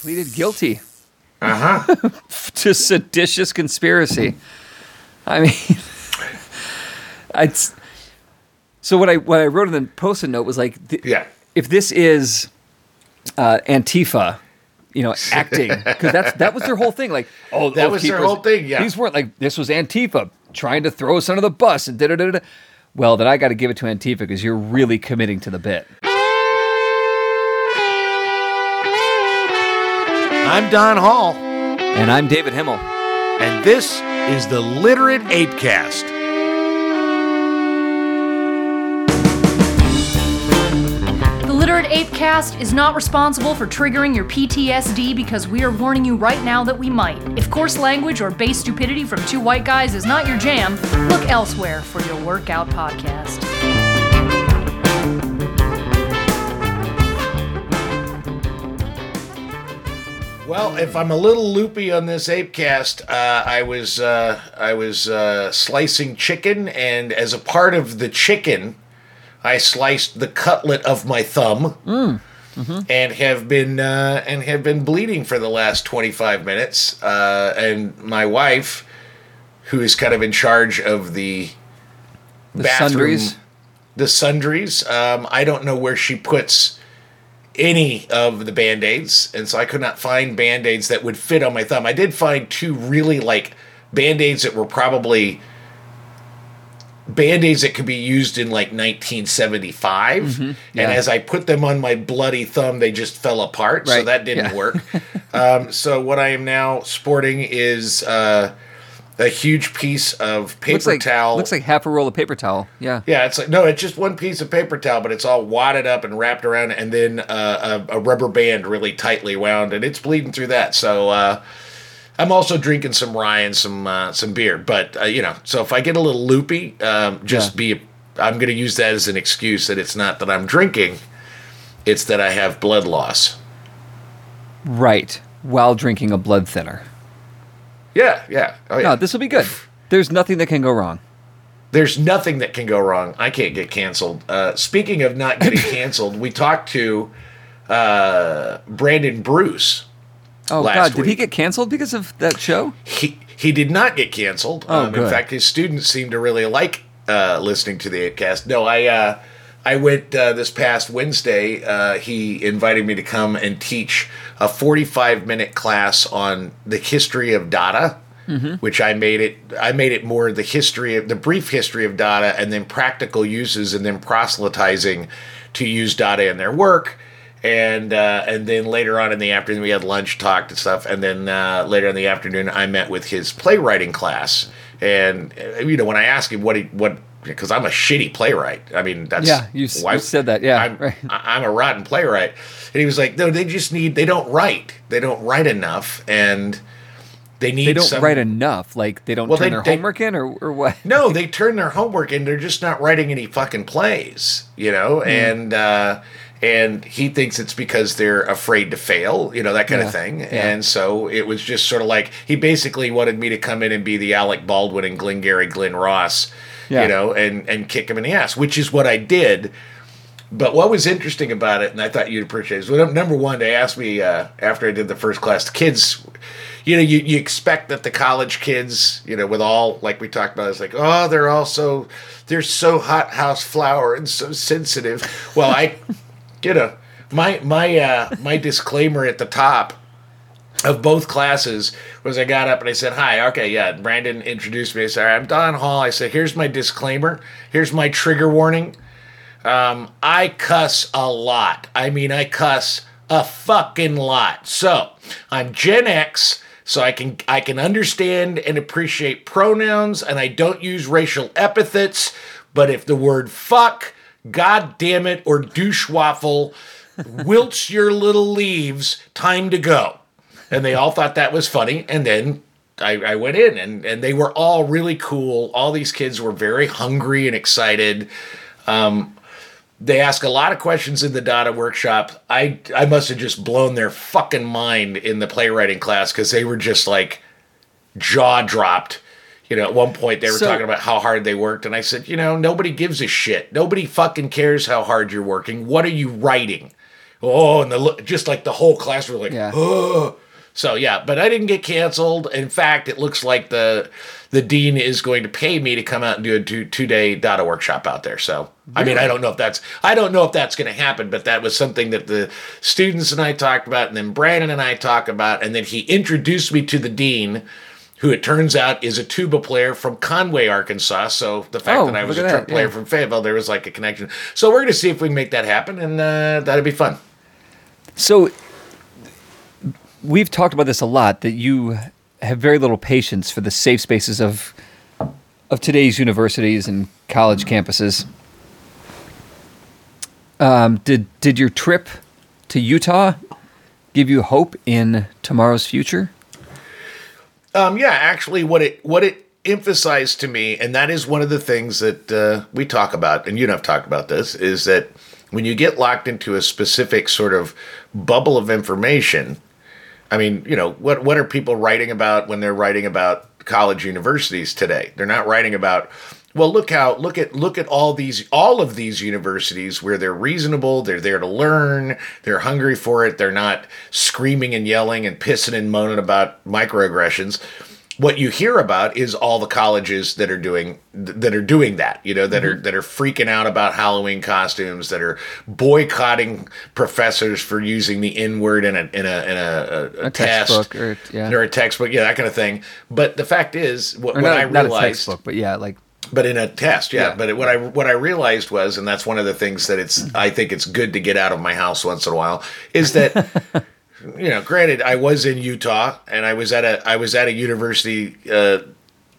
pleaded guilty Uh huh. to seditious conspiracy. I mean, it's so what I what I wrote in the post-it note was like, th- Yeah. if this is uh, Antifa, you know, acting because that's that was their whole thing. Like, oh, That was their whole thing, yeah. these weren't like this was Antifa trying to throw us under the bus and da da da da. Well, then I got to give it to Antifa because you're really committing to the bit. I'm Don Hall, And I'm David Himmel. and this is the Literate Apecast. The Literate Apecast is not responsible for triggering your PTSD because we are warning you right now that we might. If coarse language or base stupidity from two white guys is not your jam, look elsewhere for your workout podcast. Well, if I'm a little loopy on this apecast, uh, I was uh, I was uh, slicing chicken, and as a part of the chicken, I sliced the cutlet of my thumb, and have been uh, and have been bleeding for the last 25 minutes. Uh, and my wife, who is kind of in charge of the, The sundries. the sundries, um, I don't know where she puts any of the band-aids and so i could not find band-aids that would fit on my thumb i did find two really like band-aids that were probably band-aids that could be used in like 1975 Mm-hmm. yeah. and as i put them on my bloody thumb they just fell apart so that didn't yeah. work um, so what i am now sporting is uh, a huge piece of paper Looks like towel looks like half a roll of paper towel. Yeah. yeah, it's like no, it's just one piece of paper towel, but it's all wadded up and wrapped around, and then uh, a, a rubber band really tightly wound, and it's bleeding through that. So uh, I'm also drinking some rye and some uh, some beer, but uh, you know, so if I get a little loopy, um, just be. I'm going to use that as an excuse that it's not that I'm drinking, it's that I have blood loss. Right. While drinking a blood thinner. Yeah, yeah. Oh, yeah. No, this will be good. There's nothing that can go wrong. There's nothing that can go wrong. I can't get canceled. Uh, speaking of not getting canceled, we talked to uh, Brandon Bruce. Oh Last God, did he get canceled because of that show? He he did not get canceled. Oh, um, in fact, his students seem to really like uh, listening to the Apecast. No, I uh, I went uh, this past Wednesday. Uh, he invited me to come and teach a 45 minute class on the history of data. Mm-hmm. Which I made it. I made it more the history of the brief history of data, and then practical uses, and then proselytizing to use data in their work and uh, and then later on in the afternoon we had lunch talked and stuff and then uh, later in the afternoon i met with his playwriting class and uh, you know when i asked him what he what because i'm a shitty playwright i mean that's Yeah, you s- you said that, yeah, I'm, right. I'm a rotten playwright and he was like no they just need they don't write they don't write enough and they need to They don't some, write enough. Like they don't Well, turn they- their they- homework in, or or what? no, they turn their homework in. They're just not writing any fucking plays, you know. And uh, and he thinks it's because they're afraid to fail, you know, that kind Yeah, of thing. yeah. And so it was just sort of like he basically wanted me to come in and be the Alec Baldwin and Glengarry Glen Ross, Yeah. you know, and and kick him in the ass, which is what I did. But what was interesting about it, and I thought you'd appreciate it, is number one, they asked me uh, after I did the first class, the kids, you know, you, you expect that the college kids, you know, with all, like we talked about, it's like, oh, they're all so, they're so hot house flower and so sensitive. Well, I, you know, my, my, uh, my disclaimer at the top of both classes was I got up and I said, Hi, okay, yeah. Brandon introduced me. I said, I'm Don Hall. I said, Here's my disclaimer. Here's my trigger warning. Um, I cuss a lot. I mean, I cuss a fucking lot. So I'm Gen X, so I can I can understand and appreciate pronouns, and I don't use racial epithets. But if the word fuck, god damn it, or douche waffle wilts your little leaves, time to go. And they all thought that was funny, and then I, I went in and, and they were all really cool. All these kids were very hungry and excited. Um, they ask a lot of questions in the data workshop. I I must have just blown their fucking mind in the playwriting class because they were just like jaw dropped. You know, at one point they were So- talking about how hard they worked, and I said, you know, nobody gives a shit. Nobody fucking cares how hard you're working. What are you writing? oh, and the look, just like the whole class were like, Yeah. oh. So yeah, but I didn't get canceled. In fact, it looks like the the dean is going to pay me to come out and do a two two day data workshop out there. So I mean, I don't know if that's I don't know if that's going to happen, but that was something that the students and I talked about, and then Brandon and I talked about, and then he introduced me to the dean. Who it turns out is a tuba player from Conway, Arkansas. So the fact Oh, that I was a look at trumpet that, player yeah. from Fayetteville, there was like a connection. So we're going to see if we can make that happen, and uh, that'd be fun. So we've talked about this a lot that you have very little patience for the safe spaces of of today's universities and college campuses. Um, did did your trip to Utah give you hope in tomorrow's future? Um, yeah, actually, what it what it emphasized to me, and that is one of the things that uh, we talk about, and you and I've talked about this, is that when you get locked into a specific sort of bubble of information, I mean, you know, what what are people writing about when they're writing about college universities today? They're not writing about well, look how look at look at all these all of these universities where they're reasonable, they're there to learn, they're hungry for it, they're not screaming and yelling and pissing and moaning about microaggressions. What you hear about is all the colleges that are doing that are doing that, you know, that are mm-hmm. that are freaking out about Halloween costumes, that are boycotting professors for using the N word in a in a in a, a, a, test textbook or- yeah. or a textbook, yeah, that kind of thing. But the fact is, what, not, I not a realized, textbook, but yeah, like but in a test, yeah. Yeah. But what I what I realized was, and that's one of the things that it's I think it's good to get out of my house once in a while, is that you know, granted, I was in Utah and I was at a I was at a university. Uh,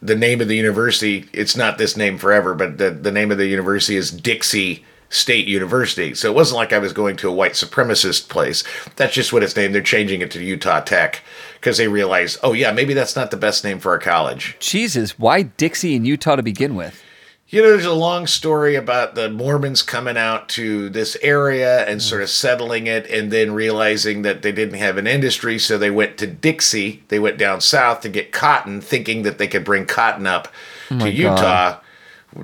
the name of the university it's not this name forever, but the the name of the university is Dixie. State University. So it wasn't like I was going to a white supremacist place. That's just what it's named. They're changing it to Utah Tech because they realized, oh, yeah, maybe that's not the best name for our college. Jesus, why Dixie in Utah to begin with? You know, there's a long story about the Mormons coming out to this area and mm. sort of settling it and then realizing that they didn't have an industry. So they went to Dixie. They went down south to get cotton, thinking that they could bring cotton up oh to Utah.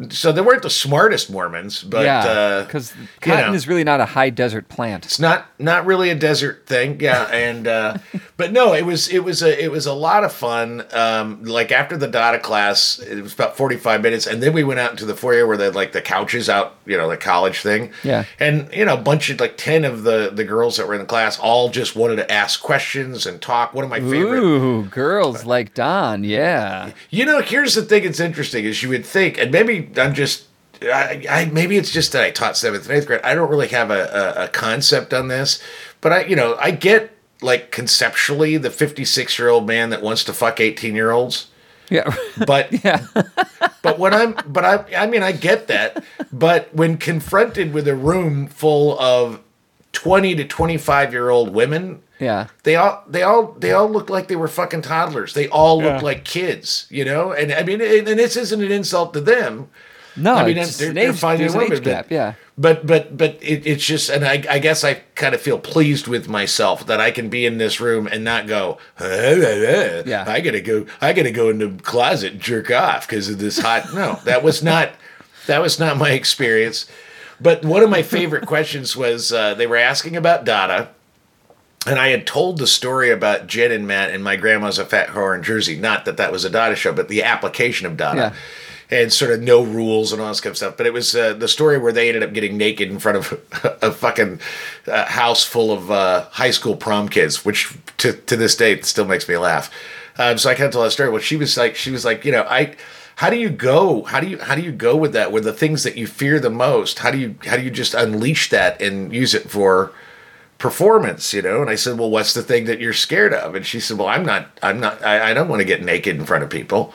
So they weren't the smartest Mormons, but yeah, uh, because you cotton know. is really not a high desert plant. it's not not really a desert thing yeah and uh but no it was it was a it was a lot of fun um like after the data class it was about 45 minutes and then we went out into the foyer where they had like the couches out you know the college thing Yeah. and you know a bunch of like 10 of the the girls that were in the class all just wanted to ask questions and talk one of my favorite Ooh, girls like Don, yeah. you know, here's the thing that's interesting is you would think, and maybe I'm just, I, I maybe it's just that I taught seventh and eighth grade. I don't really have a, a, a concept on this, but I, you know, I get like conceptually the 56 year old man that wants to fuck 18 year olds. Yeah. But yeah. but when I'm but I I mean I get that, but when confronted with a room full of 20 to 25 year old women, Yeah. they all they all they all look like they were fucking toddlers. They all look Yeah. like kids, you know. And I mean, and, and this isn't an insult to them. No, I mean, it's they're, an they're age, fine there's an women, age gap, but, yeah. But but but it, it's just, and I, I guess I kind of feel pleased with myself that I can be in this room and not go, yeah, Yeah. I gotta go, I gotta go in the closet and jerk off because of this hot. No, that was not, that was not my experience. But one of my favorite questions was uh, they were asking about Dada. And I had told the story about Jen and Matt and my grandma's a fat whore in Jersey. Not that that was a Dada show, but the application of Dada. Yeah. And sort of no rules and all this kind of stuff. But it was uh, the story where they ended up getting naked in front of a fucking uh, house full of uh, high school prom kids, which to, to this day still makes me laugh. Um, so I kind of told that story. Well, she was like, she was like, you know, I, how do you go? How do you how do you go with that? With the things that you fear the most? How do you how do you just unleash that and use it for performance, you know? And I said, well, what's the thing that you're scared of? And she said, well, I'm not, I'm not, I, I don't want to get naked in front of people.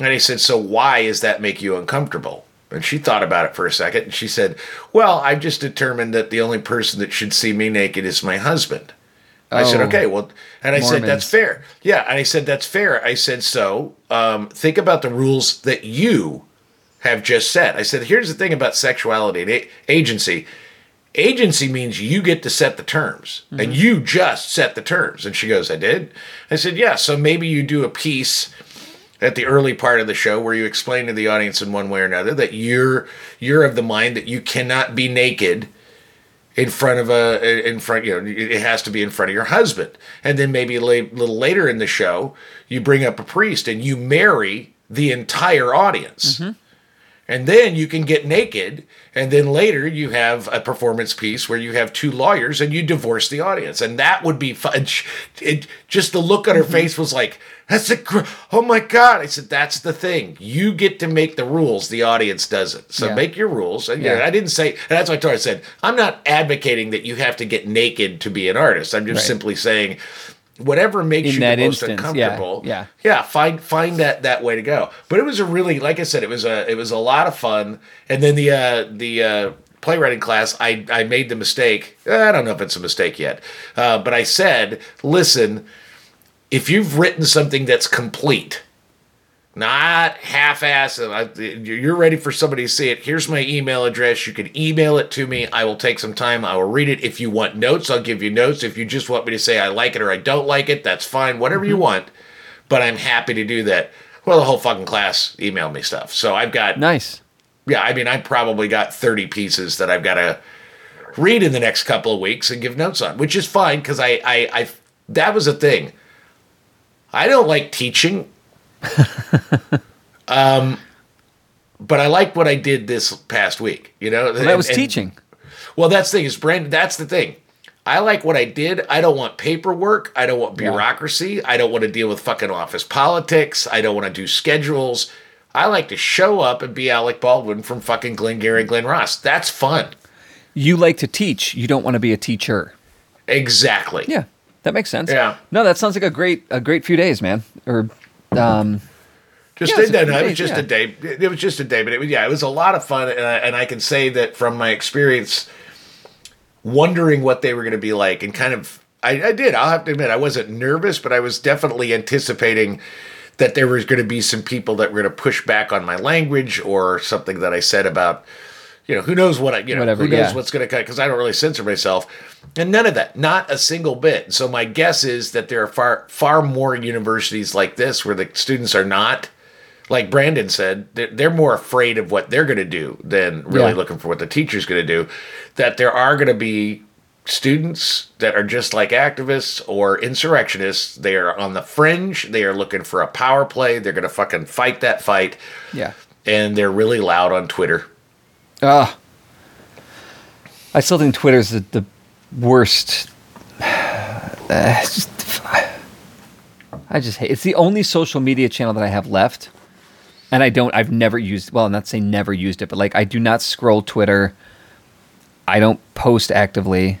And he said, so why does that make you uncomfortable? And she thought about it for a second and she said, well, I've just determined that the only person that should see me naked is my husband. I said, Oh, okay, well, and I said, that's fair. Yeah. And I said, that's fair. I said, so um, think about the rules that you have just set. I said, here's the thing about sexuality and a- agency. Agency means you get to set the terms, and you just set the terms. And she goes, I did. I said, yeah. So maybe you do a piece at the early part of the show where you explain to the audience in one way or another that you're you're of the mind that you cannot be naked in front of a in front you know it has to be in front of your husband. And then maybe a little later in the show you bring up a priest and you marry the entire audience. Mm-hmm. And then you can get naked and then later you have a performance piece where you have two lawyers and you divorce the audience. And that would be fun. It, just the look on her mm-hmm. face was like that's a gr- oh my god. I said that's the thing. You get to make the rules. The audience doesn't so Yeah. make your rules. And you know, Yeah. i didn't say and that's what i told her i said. I'm not advocating that you have to get naked to be an artist. I'm just Right. simply saying whatever makes In you the most instance, yeah, uncomfortable yeah. yeah find find that that way to go. But it was a really like i said it was a it was a lot of fun. And then the uh the uh playwriting class i i made the mistake. I don't know if it's a mistake yet. Uh, but i said listen if you've written something that's complete not half-assed, uh, you're ready for somebody to see it here's my email address you can email it to me i will take some time i will read it. If you want notes i'll give you notes. If you just want me to say i like it or i don't like it that's fine whatever you mm-hmm. want but i'm happy to do that. Well the whole fucking class emailed me stuff so i've got Nice. yeah i mean i probably got 30 pieces that i've got to read in the next couple of weeks and give notes on which is fine because I, I i that was a thing i don't like teaching um but i like what i did this past week you know Well, that was teaching. well that's the thing is brandon that's the thing I like what I did. I don't want paperwork. I don't want bureaucracy. I don't want to deal with fucking office politics. I don't want to do schedules. I like to show up and be Alec Baldwin from fucking Glengarry Glen Ross. That's fun. You like to teach. You don't want to be a teacher. Exactly. Yeah, that makes sense. Yeah. No, that sounds like a great a great few days, man. Or um, Just Yeah, did that. No, it was just yeah. a day. It was just a day, but it was yeah, it was a lot of fun, and I, and I can say that from my experience, wondering what they were going to be like, and kind of I, I did. I'll have to admit, I wasn't nervous, but I was definitely anticipating that there was going to be some people that were going to push back on my language or something that I said about. You know, who knows what I, you know, Whatever, who knows yeah. what's going to cut because I don't really censor myself, and none of that, not a single bit. So my guess is that there are far, far more universities like this where the students are not like Brandon said, they're, they're more afraid of what they're going to do than really Yeah. looking for what the teacher's going to do. That there are going to be students that are just like activists or insurrectionists. They are on the fringe. They are looking for a power play. They're going to fucking fight that fight. yeah. And they're really loud on Twitter. Ah, I still think Twitter's the, the worst. Uh, just, I just hate. It's the only social media channel that I have left, and I don't. I've never used. Well, I'm not saying never used it, but like I do not scroll Twitter. I don't post actively.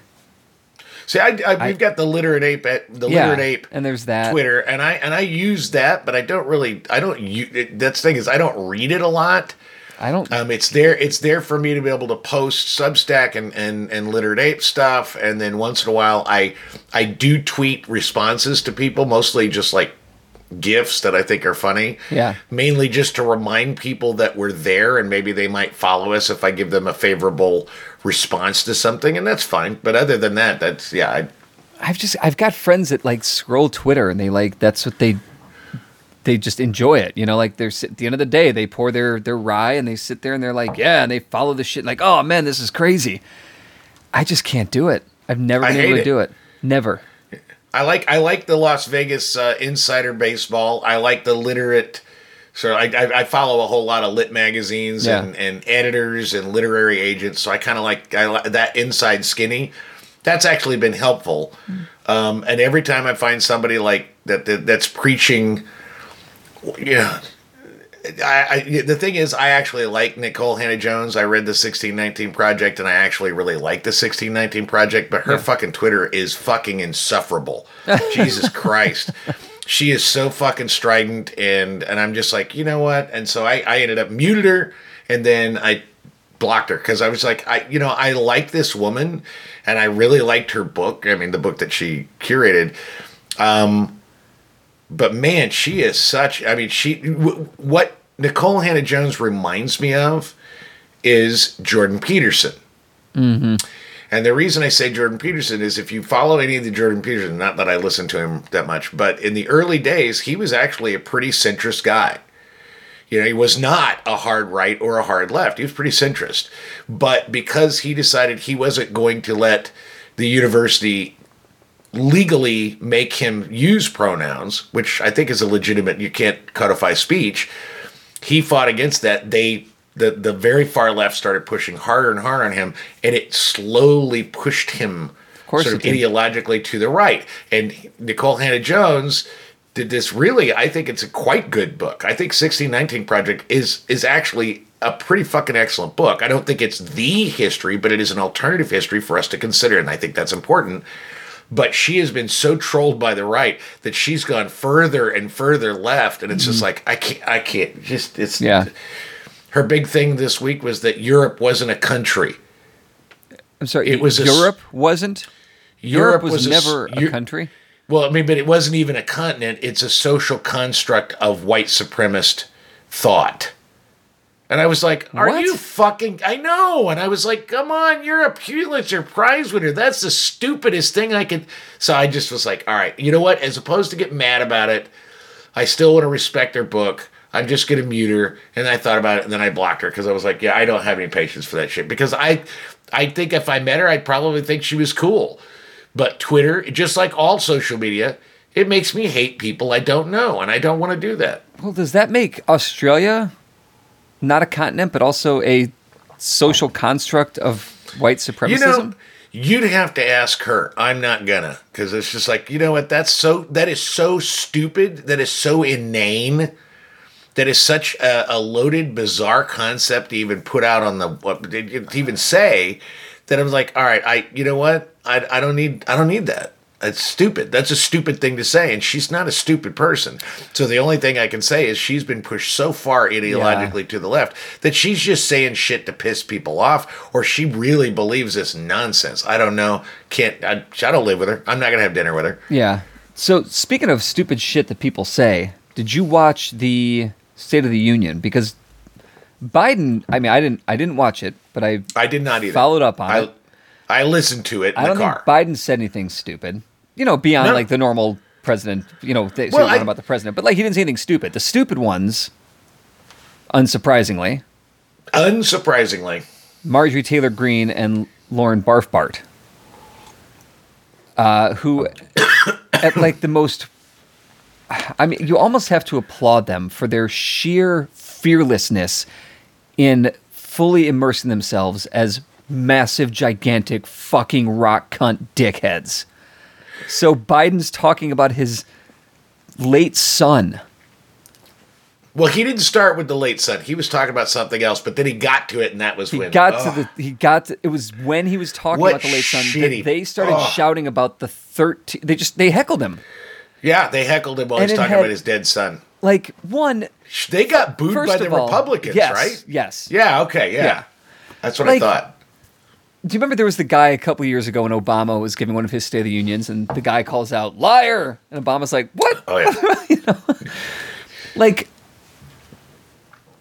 See, I, I, we've got the literate ape at the Yeah, literate ape and there's that. Twitter, and I and I use that, but I don't really. I don't. That's the thing is, I don't read it a lot. I don't. Um, it's there. It's there for me to be able to post Substack and and and Literate Ape stuff, and then once in a while, I I do tweet responses to people, mostly just like gifs that I think are funny. Yeah. Mainly just to remind people that we're there, and maybe they might follow us if I give them a favorable response to something, and that's fine. But other than that, that's yeah. I, I've just I've got friends that like scroll Twitter and they like that's what they they just enjoy it. You know, like they're at the end of the day they pour their their rye and they sit there and they're like, yeah, and they follow the shit like, oh man, this is crazy. I just can't do it. I've never been able to it. do it. Never. I like I like the Las Vegas uh, insider baseball. I like the literate. So I, I, I follow a whole lot of lit magazines Yeah. and, and editors and literary agents. So I kind of like I like that inside skinny. That's actually been helpful. Um, and every time I find somebody like that, that that's preaching, yeah. I, I the thing is, I actually like Nikole Hannah-Jones. I read the 1619 Project, and I actually really like the 1619 Project. But her fucking Twitter is fucking insufferable. Jesus Christ, she is so fucking strident, and and I'm just like, you know what? And so I I ended up muted her, and then I blocked her because I was like, I you know I like this woman, and I really liked her book. I mean, the book that she curated. Um, but man, she is such. I mean, she w- what Nikole Hannah-Jones reminds me of is Jordan Peterson. Mm-hmm. And the reason I say Jordan Peterson is if you follow any of the Jordan Peterson, not that I listen to him that much, but in the early days, he was actually a pretty centrist guy. You know, he was not a hard right or a hard left. He was pretty centrist. But because he decided he wasn't going to let the university legally make him use pronouns, which I think is a legitimate, you can't codify speech, he fought against that. They the the very far left started pushing harder and harder on him, and it slowly pushed him course sort of ideologically to the right. And Nikole Hannah-Jones did this really. I think it's a quite good book. I think 1619 Project is is actually a pretty fucking excellent book. I don't think it's the history, but it is an alternative history for us to consider, and I think that's important. But she has been so trolled by the right that she's gone further and further left, and it's just like I can't, I can't. Just it's Mm-hmm. Yeah. her big thing this week was that Europe wasn't a country. I'm sorry. It was a s- Europe wasn't. Europe, was, a s- never a country. Well, I mean, but it wasn't even a continent. It's a social construct of white supremacist thought. And I was like, "Are What? you fucking?" I know. And I was like, "Come on, you're a Pulitzer Prize winner. That's the stupidest thing I could." So I just was like, "All right, you know what? As opposed to get mad about it, I still want to respect her book. I'm just gonna mute her." And I thought about it, and then I blocked her because I was like, "Yeah, I don't have any patience for that shit." Because I, I think if I met her, I'd probably think she was cool. But Twitter, just like all social media, it makes me hate people I don't know, and I don't want to do that. Well, does that make Australia not a continent, but also a social construct of white supremacism? You know, you'd have to ask her. I'm not gonna, because it's just like you know what? That's so that is so stupid. That is so inane. That is such a, a loaded, bizarre concept to even put out on the what to even say. That I was like, all right, I you know what? I I don't need I don't need that. That's stupid. That's a stupid thing to say, and she's not a stupid person. So the only thing I can say is she's been pushed so far ideologically to the left that she's just saying shit to piss people off, or she really believes this nonsense. I don't know. Can't. I, I don't live with her. I'm not gonna have dinner with her. yeah. So speaking of stupid shit that people say, did you watch the State of the Union? Because Biden, I mean, I didn't, I didn't watch it, but I, I did not either. Followed up on I, it. I listened to it in I don't the car. think Biden said anything stupid. You know, beyond No. like the normal president. You know, they Well, I- about the president, but like he didn't say anything stupid. The stupid ones, unsurprisingly, Unsurprisingly, Marjorie Taylor Greene and Lauren Barfbart, uh, who, at like the most, I mean, you almost have to applaud them for their sheer fearlessness in fully immersing themselves as massive, gigantic, fucking rock cunt dickheads. So Biden's talking about his late son. well, he didn't start with the late son. He was talking about something else, but then he got to it, and that was He when he got Ugh. to the. He got. To, it was when he was talking What about the late son that they started Ugh. shouting about the thirteen. They just they heckled him. Yeah, they heckled him while And he was it talking had- about his dead son. Like one, They got booed by the all, Republicans, yes, right? yes. Yeah, okay, yeah. Yeah. That's what Like- I thought. Do you remember there was the guy a couple years ago when Obama was giving one of his State of the Unions, and the guy calls out "liar," and Obama's like, "What?" Oh yeah. you know? Like,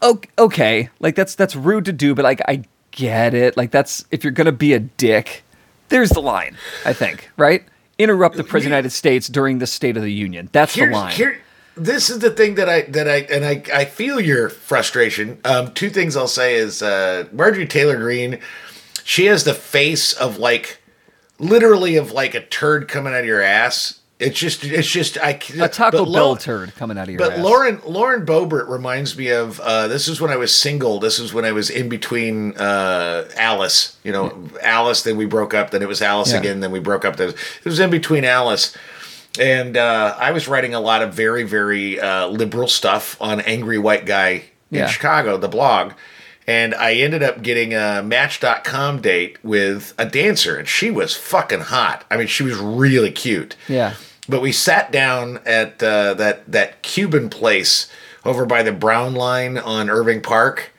o- okay, like that's that's rude to do, but like I get it. Like that's if you're gonna be a dick, there's the line. I think right. Interrupt the president of the United States during the State of the Union. That's the line. here, this is the thing that I that I and I I feel your frustration. Um, two things I'll say is uh, Marjorie Taylor Greene. She has the face of like, literally of like a turd coming out of your ass. It's just it's just I a Taco Bell Lo- turd coming out of your But ass. Lauren Lauren Boebert reminds me of uh, this is when I was single. This is when I was in between uh, Alice. You know, Alice. Then we broke up. Then it was Alice Yeah. again. Then we broke up. Then it was in between Alice. And uh, I was writing a lot of very very uh, liberal stuff on Angry White Guy in Yeah. Chicago, the blog. And I ended up getting a Match.com date with a dancer, and she was fucking hot. I mean, she was really cute. Yeah. But we sat down at uh, that that Cuban place over by the Brown Line on Irving Park.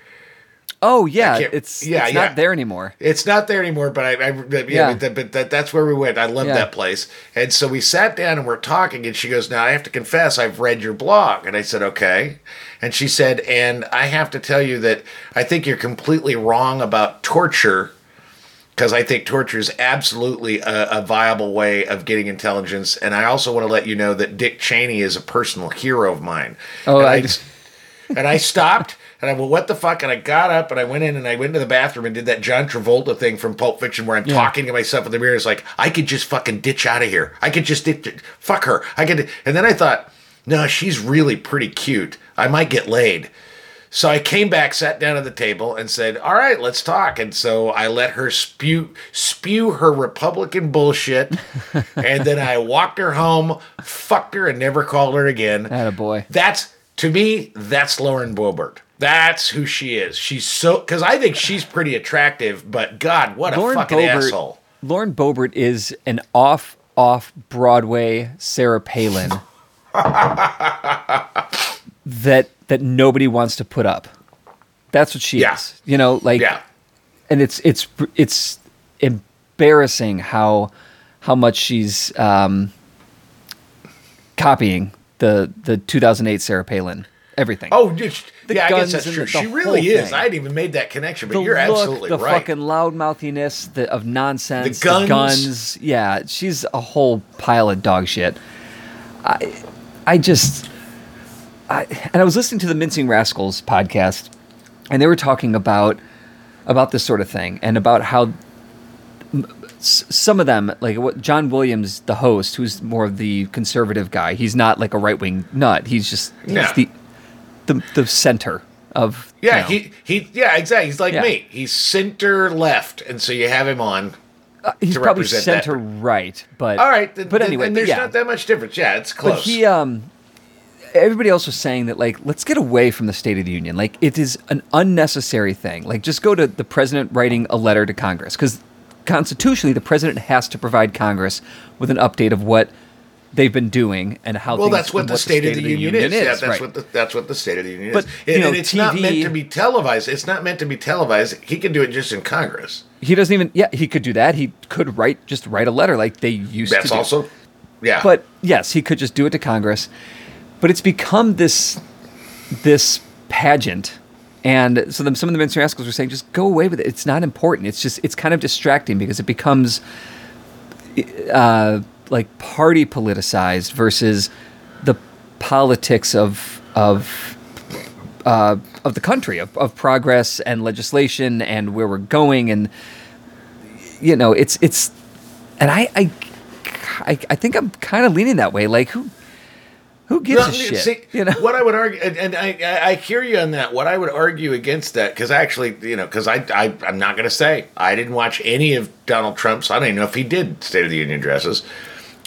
Oh yeah, it's yeah, it's yeah. not there anymore. It's not there anymore, but I, I yeah, Yeah. But, that, but that, that's where we went. I love Yeah. that place. And so we sat down and we're talking, and she goes, "Now I have to confess, I've read your blog." And I said, "Okay." And she said, "And I have to tell you that I think you're completely wrong about torture." Because I think torture is absolutely a, a viable way of getting intelligence, and I also want to let you know that Dick Cheney is a personal hero of mine. Oh, And I I, just- And I stopped and I went, what the fuck? And I got up and I went in and I went to the bathroom and did that John Travolta thing from Pulp Fiction where I'm talking to myself in the mirror. It's like, I could just fucking ditch out of here. I could just ditch, fuck her. I could. And then I thought, no, she's really pretty cute. I might get laid. So I came back, sat down at the table, and said, "All right, let's talk." And so I let her spew spew her Republican bullshit, and then I walked her home, fucked her, and never called her again. Attaboy. That's to me, that's Lauren Boebert. That's who she is. She's so because I think she's pretty attractive, but God, what a Lauren fucking Boebert, asshole! Lauren Boebert is an off off Broadway Sarah Palin that that nobody wants to put up. That's what she Yeah. is. You know, like Yeah, and it's it's it's embarrassing how how much she's um, copying the the 2008 Sarah Palin everything. Oh, just, The yeah, I guns guess that's and true. the- she really is. thing. I hadn't even made that connection, but the you're look, absolutely the right. fucking loudmouthiness the, of nonsense, The guns. guns. Yeah, she's a whole pile of dog shit. I, I just, I, and I was listening to the Mincing Rascals podcast, and they were talking about about this sort of thing and about how some of them, like what John Williams, the host, who's more of the conservative guy, he's not like a right wing nut. He's just he's Yeah. the, the the center of Yeah, you know, he he yeah, exactly. He's like Yeah. me. He's center left, and so you have him on. he's to probably represent that. center right, but All right, th- but th- anyway, there's yeah. not that much difference. Yeah, it's close. But he, um, everybody else was saying that like let's get away from the State of the Union. Like it is an unnecessary thing. Like just go to the president writing a letter to Congress because constitutionally the president has to provide Congress with an update of what they've been doing and how. well, things- that's what and the State, of the, Union, is. Yeah, that's right. what the that's what the State of the Union But, is. you know, and it's not meant to be televised. It's not meant to be televised. He can do it just in Congress. he doesn't even. Yeah, he could do that. He could write just write a letter like they used to. That's do. also, yeah. But yes, he could just do it to Congress. But it's become this this pageant. And so then some of the Mincing Rascals were saying, just go away with it. It's not important. It's just it's kind of distracting because it becomes uh, like party politicized versus the politics of of uh, of the country of, of progress and legislation and where we're going and you know it's it's and I I I, I think I'm kind of leaning that way like who who gives a shit see, you know what I would argue, and, and I, I I hear you on that. What I would argue against that, because actually, you know, because I, I I'm not going to say I didn't watch any of Donald Trump's. I don't even know if he did State of the Union addresses.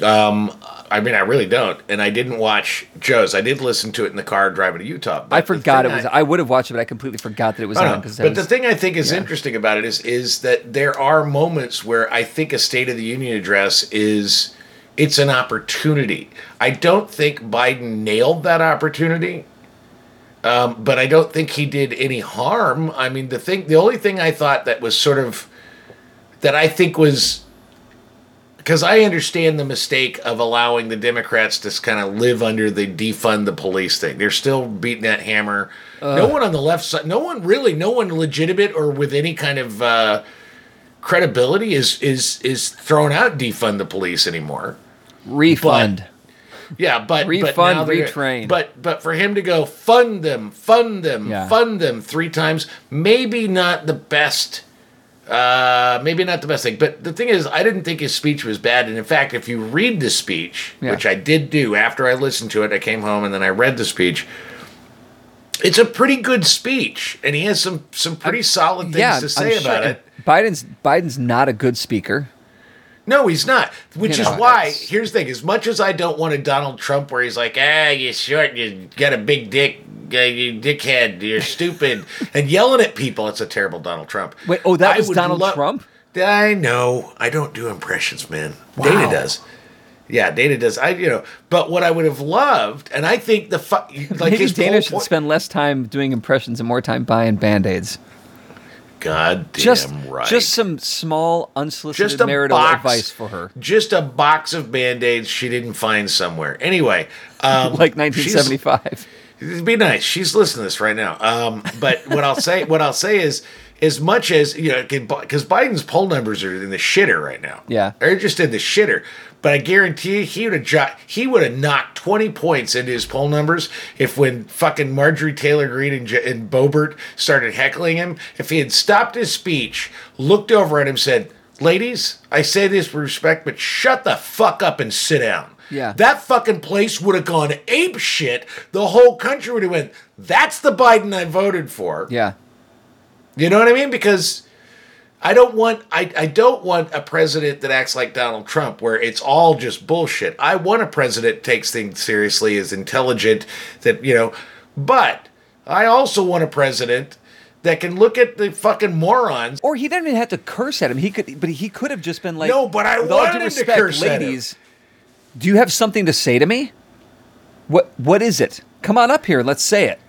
Um, I mean, I really don't, and I didn't watch Joe's. I did listen to it in the car driving to Utah. I forgot it was I- I, would have watched it but I completely forgot that it was on know. because But the thing I think is interesting about it is is that there are moments where I think a State of the Union address is it's an opportunity. I don't think Biden nailed that opportunity. Um, but I don't think he did any harm. I mean, the thing, the only thing I thought that was sort of that I think was because I understand the mistake of allowing the Democrats to kind of live under the defund the police thing. They're still beating that hammer. no one on the left side, no one really, no one legitimate or with any kind of uh, credibility is is is thrown out defund the police anymore. refund Yeah, but but Refund, they're- retrain. But but for him to go fund them, fund them, Yeah. fund them three times, maybe not the best. Uh, maybe not the best thing. But the thing is, I didn't think his speech was bad. And in fact, if you read the speech, Yeah. which I did do after I listened to it, I came home and then I read the speech. It's a pretty good speech, and he has some some pretty solid things yeah to say about it. Biden's Biden's not a good speaker No, he's not. Which You is why, it's- here's the thing: as much as I don't want a Donald Trump where he's like, "Ah, you're short, you got a big dick, uh, you dickhead, you're stupid," and yelling at people, it's a terrible Donald Trump. Wait, oh, that I was Donald lo- Trump? I know. I don't do impressions, man. Wow. Dana does. Yeah, Dana does. I, you know, but what I would have loved, and I think the fu- like Maybe Dana should point- spend less time doing impressions and more time buying band-aids. God damn Just, right. just some small unsolicited just a marital box, advice for her, Just a box of band aids she didn't find somewhere. Anyway, um, like she's- 1975. It'd be nice. She's listening to this right now. Um, but what I'll say, what I'll say is, as much as you know, because Biden's poll numbers are in the shitter right now. Yeah. they're just in the shitter. But I guarantee you, he would have jo- he would have knocked twenty points into his poll numbers if when fucking Marjorie Taylor Greene and, J- and Boebert started heckling him, if he had stopped his speech, looked over at him, said, "Ladies, I say this with respect, but shut the fuck up and sit down." Yeah. That fucking place would have gone ape shit. The whole country would have went, "That's the Biden I voted for." Yeah. You know what I mean? Because I don't want I, I don't want a president that acts like Donald Trump where it's all just bullshit. I want a president that takes things seriously, is intelligent, that you know, but I also want a president that can look at the fucking morons. Or he didn't even have to curse at him. He could, but he could have just been like, No, but I with all wanted due him to respect, curse at him." ladies. Do you have something to say to me? What What is it? Come on up here. Let's say it.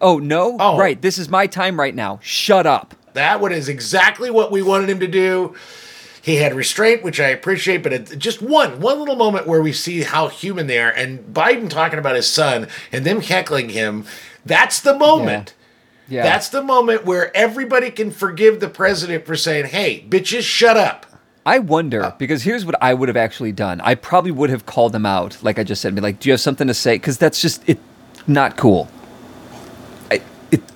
Oh no! Oh. Right. This is my time right now. Shut up. That one is exactly what we wanted him to do. He had restraint, which I appreciate, but it, just one, one little moment where we see how human they are, and Biden talking about his son and them heckling him. That's the moment. Yeah. That's the moment where everybody can forgive the president for saying, "Hey, bitches, shut up." I wonder Uh. because here's what I would have actually done. I probably would have called them out, like I just said, be like, "Do you have something to say?" Because that's just it, not cool.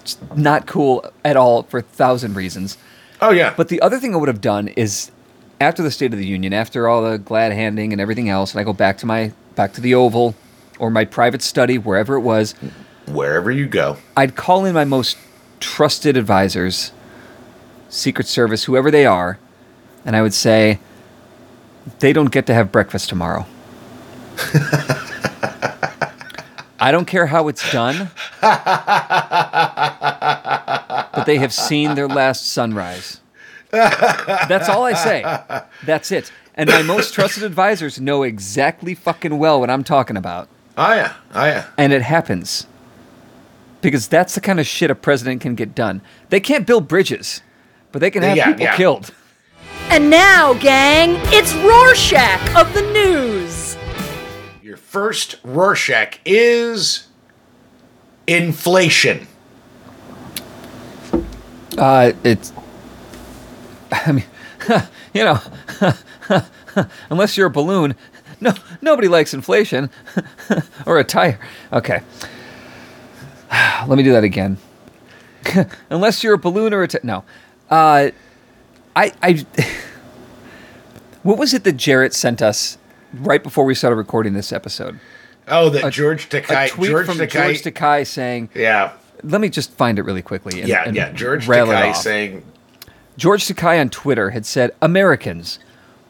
It's not cool at all for a thousand reasons. Oh yeah, But the other thing I would have done is, after the State of the Union, after all the glad handing and everything else, and I go back to my back to the Oval or my private study, wherever it was, wherever you go, I'd call in my most trusted advisors, Secret Service, whoever they are, and I would say, they don't get to have breakfast tomorrow. I don't care how it's done, but they have seen their last sunrise. That's all I say. That's it. And my most trusted advisors know exactly fucking well what I'm talking about. oh yeah, oh yeah. And it happens. Because that's the kind of shit a president can get done. They can't build bridges, but they can have Yeah, people yeah. killed. And now, gang, it's Rorschach of the news. First Rorschach is inflation. Uh, it's. I mean, you know, unless you're a balloon, no, nobody likes inflation or a tire. Okay, let me do that again. unless you're a balloon or a ti- no, uh, I I. what was it that Jarrett sent us right before we started recording this episode? Oh, that George Takei, a tweet George from George Takei saying, yeah, "Let me just find it really quickly." And, yeah, and yeah. George off. saying, George Takei on Twitter had said, "Americans,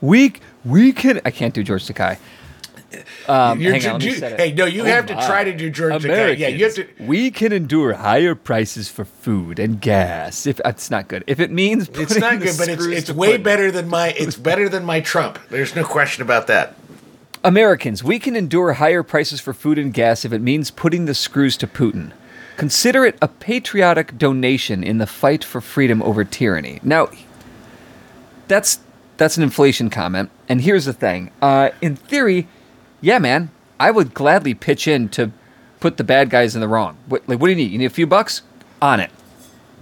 we we can." I can't do George Takei. Um, hang on, let me ju- set it. hey, no, you Oh have to try to do George. Americans, Yeah, you have to. We can endure higher prices for food and gas. If it's not good, if it means It's not good, but it's it's way better than my it's better than my Trump. There's no question about that. Americans, we can endure higher prices for food and gas if it means putting the screws to Putin. Consider it a patriotic donation in the fight for freedom over tyranny. Now, that's that's an inflation comment, and here's the thing. Uh, in theory, yeah, man, I would gladly pitch in to put the bad guys in the wrong. What, like, what do you need? You need a few bucks? On it.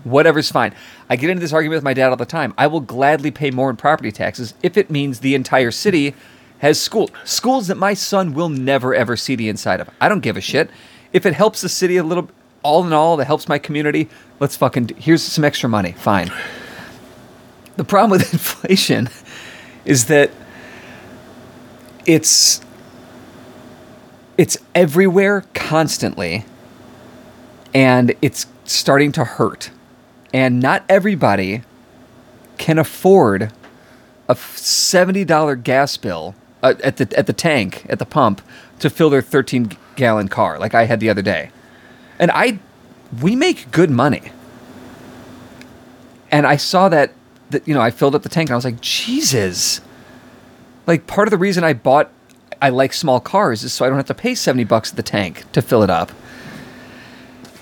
Whatever's fine. I get into this argument with my dad all the time. I will gladly pay more in property taxes if it means the entire city has school schools that my son will never ever see the inside of. I don't give a shit. If it helps the city a little all in all, that helps my community, let's fucking do, here's some extra money. Fine. The problem with inflation is that it's it's everywhere constantly and it's starting to hurt. And not everybody can afford a seventy dollar gas bill uh, at the at the tank at the pump to fill their thirteen gallon car, like I had the other day. And I, we make good money. And I saw that that you know I filled up the tank and I was like, Jesus. Like part of the reason I bought, I like small cars is so I don't have to pay seventy bucks at the tank to fill it up.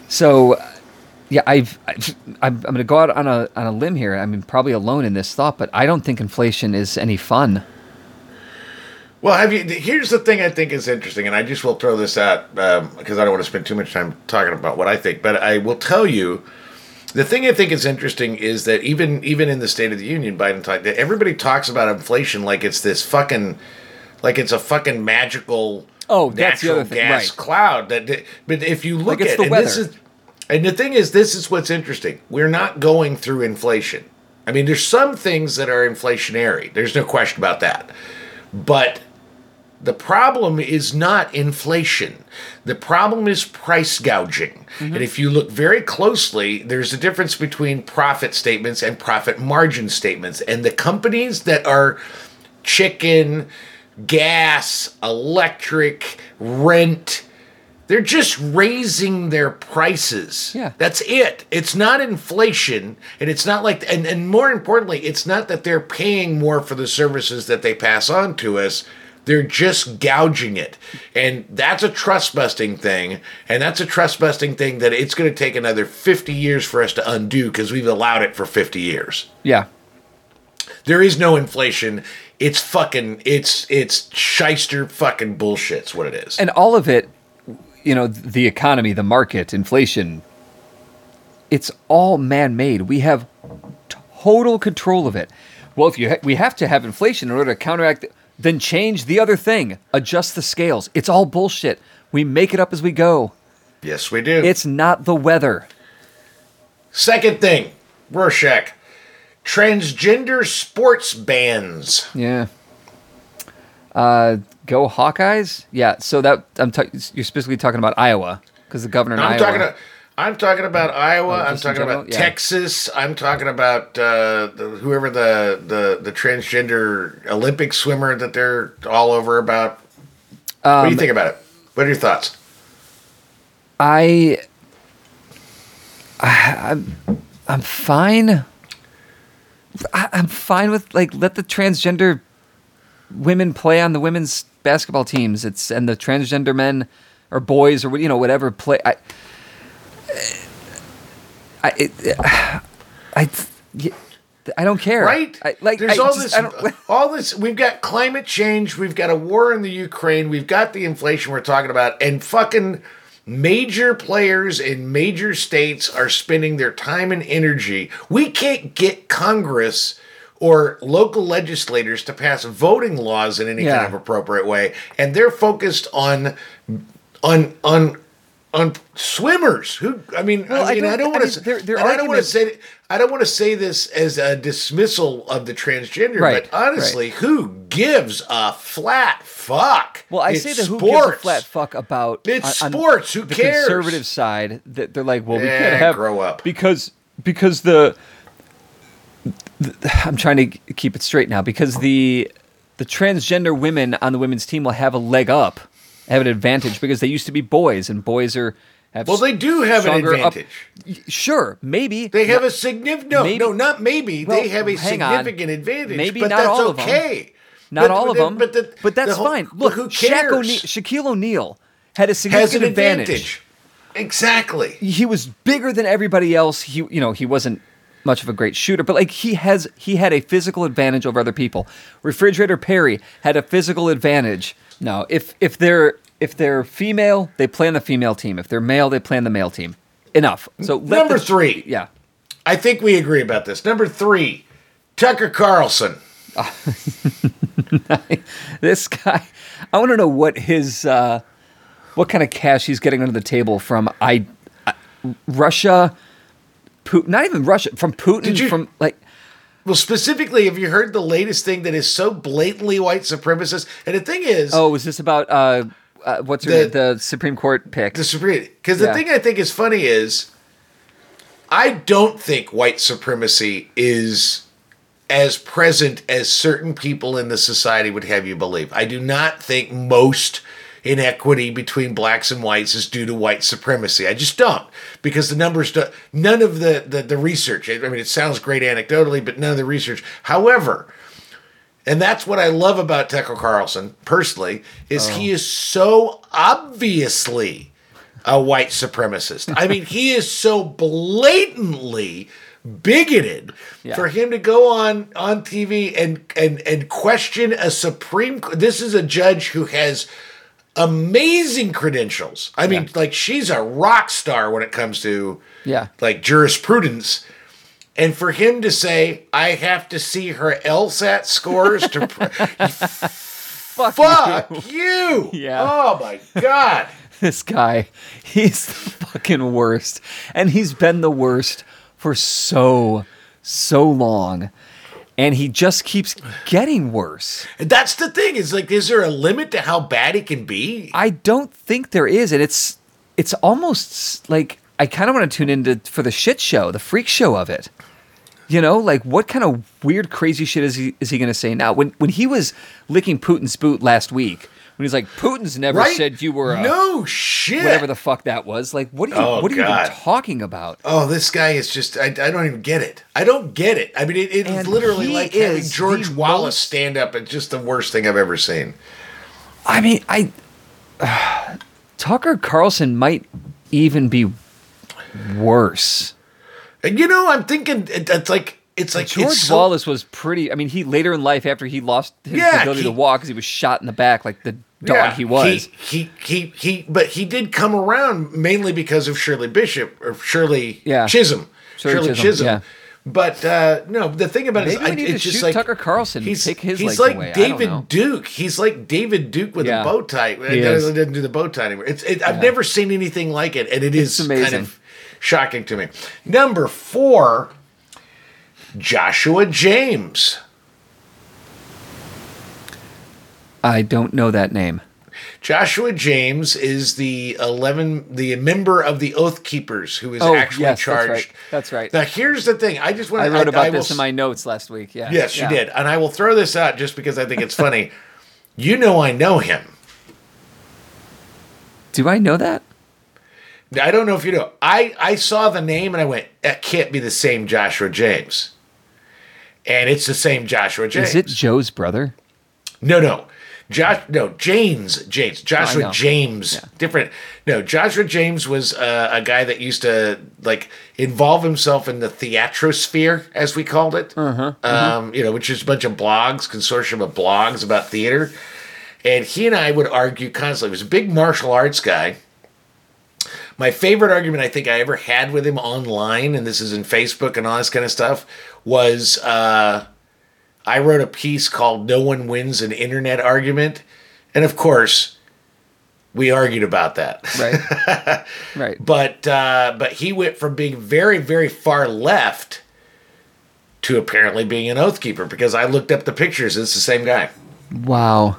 So, yeah, I've, I'm, I'm going to go out on a on a limb here. I mean, probably alone in this thought, but I don't think inflation is any fun. Well, have you? Here's the thing I think is interesting, and I just will throw this out um, because I don't want to spend too much time talking about what I think. But I will tell you The thing I think is interesting is that even even in the State of the Union, Biden talked. that Everybody talks about inflation like it's this fucking, like it's a fucking magical. Oh, that's the natural gas right. cloud. That, but if you look Like at the and this weather. is, and the thing is, this is what's interesting. We're not going through inflation. I mean, there's some things that are inflationary. There's no question about that. But the problem is not inflation. The problem is price gouging. And if you look very closely, there's a difference between profit statements and profit margin statements. And the companies that are chicken, gas, electric, rent, they're just raising their prices. Yeah. That's it. It's not inflation. And it's not like, and, and more importantly, it's not that they're paying more for the services that they pass on to us. They're just gouging it. And that's a trust busting thing. And that's a trust busting thing that it's going to take another 50 years for us to undo because we've allowed it for 50 years. Yeah. There is no inflation. It's fucking, it's, it's shyster fucking bullshit's what it is. And all of it, you know, the economy, the market, inflation, it's all man made. We have total control of it. Well, if you ha- we have to have inflation in order to counteract, it, then change the other thing, adjust the scales. It's all bullshit. We make it up as we go. yes, we do. It's not the weather. Second thing, Rorschach, transgender sports bans. Yeah. Uh, go Hawkeyes. Yeah. So that I'm ta- you're specifically talking about Iowa because the governor in I'm Iowa. talking. About, I'm talking about Iowa. Oh, I'm talking about Yeah. Texas. I'm talking about uh, the, whoever the, the the transgender Olympic swimmer that they're all over about. what Um, do you think about it? What are your thoughts? I, I I'm I'm fine. I, I'm fine with like let the transgender women play on the women's basketball teams. It's and the transgender men or boys or you know whatever play. I I it, I I don't care. Right? I, like there's I all just- this, all this. We've got climate change. We've got a war in the Ukraine. We've got the inflation we're talking about, and fucking major players in major states are spending their time and energy. We can't get Congress or local legislators to pass voting laws in any Yeah. kind of appropriate way, and they're focused on on on on swimmers who I mean Well, I I mean I don't- don't, I want mean, to their- their I don't want to say I don't want to say this as a dismissal of the transgender, Right, but honestly, who gives a flat fuck? Well, I It's say that who gives a sports. flat fuck about It's on- on sports, who the cares? conservative side that they're like, well, we Yeah, can't have grow up. because because the, the I'm trying to keep it straight now because the the transgender women on the women's team will have a leg up, have an advantage because they used to be boys and boys are have Well, they do have an stronger up- advantage. sure, maybe They have a significant no, Maybe- no, not maybe. they have a hang on. significant advantage. Maybe but not that's all of 'em. okay. not But- all of them, But, the, but that's the whole- fine. Look, who cares? O'Neal, Shaquille O'Neal had a significant an advantage. advantage. Exactly. he was bigger than everybody else. He, you know, he wasn't much of a great shooter, but like he has, he had a physical advantage over other people. Refrigerator Perry had a physical advantage. No, if if they're if they're female, they play on the female team. If they're male, they play on the male team. Enough. So Number the- three. yeah. I think we agree about this. Number three, Tucker Carlson. This guy, I want to know what his uh, what kind of cash he's getting under the table from I, I Russia, Putin. Not even Russia from Putin. You- from like Well, specifically, have you heard the latest thing that is so blatantly white supremacist? And the thing is, Oh, is this about uh, uh what's The- name? the Supreme Court pick? the Supreme. Because the Yeah. thing I think is funny is, I don't think white supremacy is as present as certain people in the society would have you believe. I do not think most inequity between blacks and whites is due to white supremacy. I just don't because the numbers do, none of the, the the research. I mean, it sounds great anecdotally, but none of the research. However, and that's what I love about Tucker Carlson personally is he oh. is so obviously a white supremacist. I mean, he is so blatantly bigoted Yeah. for him to go on on TV and and and question a supreme this is a judge who has amazing credentials. I mean, like she's a rock star when it comes to Yeah. like jurisprudence. And for him to say, I have to see her LSAT scores to pr- Fuck, fuck you. you. Yeah. Oh my God. This guy, he's the fucking worst. And he's been the worst for so, so long. And he just keeps getting worse. And that's the thing is like, is there a limit to how bad he can be? I don't think there is, and it's it's almost like I kind of want to tune into for the shit show, the freak show of it. You know, like what kind of weird, crazy shit is he is he going to say now? When when he was licking Putin's boot last week, when he's like, Putin's never Right? said you were a no shit. whatever the fuck that was. Like, what are you Oh, what are you even talking about? Oh, this guy is just, I, I don't even get it. I don't get it. I mean, it, it is And literally he like having George Wallace most- stand up. It's just the worst thing I've ever seen. I mean, I Tucker Carlson might even be worse. And you know, I'm thinking, it, it's like, it's like George it's so- Wallace was pretty. I mean, he later in life, after he lost his Yeah, ability to walk, because he was shot in the back like the dog Yeah, he was. He, he, he, he, but he did come around mainly because of Shirley Bishop or Shirley Yeah. Chisholm. Shirley Shirley Chisholm, Chisholm. yeah. But uh, no, the thing about it Maybe is, we I, need it's to just shoot like Tucker Carlson He's take his he's like away. I don't know. David Duke. He's like David Duke with Yeah. a bow tie. He He doesn't, is. do the bow tie anymore. It's it, I've never seen anything like it, and it is It's kind amazing. of shocking to me. Number four, Joshua James. I don't know that name. Joshua James is the eleven, the member of the Oath Keepers who is Oh, actually yes, that's right. That's right. Now here's the thing. I just want I wrote about will this in my notes last week. Yeah. Yes, Yeah. you did, and I will throw this out just because I think it's funny. you know, I know him. Do I know that? I don't know if you know. I I saw the name and I went, that can't be the same Joshua James. And it's the same Joshua James. Is it Joe's brother? No, no. Josh, no, James, James, Joshua know. James, Yeah. different. No, Joshua James was uh, a guy that used to like involve himself in the theatrosphere, as we called it. Uh-huh, Um, you know, which is a bunch of blogs, consortium of blogs about theater. And he and I would argue constantly. He was a big martial arts guy. My favorite argument I think I ever had with him online, and this is in Facebook and all this kind of stuff, was uh, I wrote a piece called No One Wins an Internet Argument. And of course, we argued about that. Right. right. But uh, but he went from being very, very far left to apparently being an oath keeper because I looked up the pictures. It's the same guy. Wow.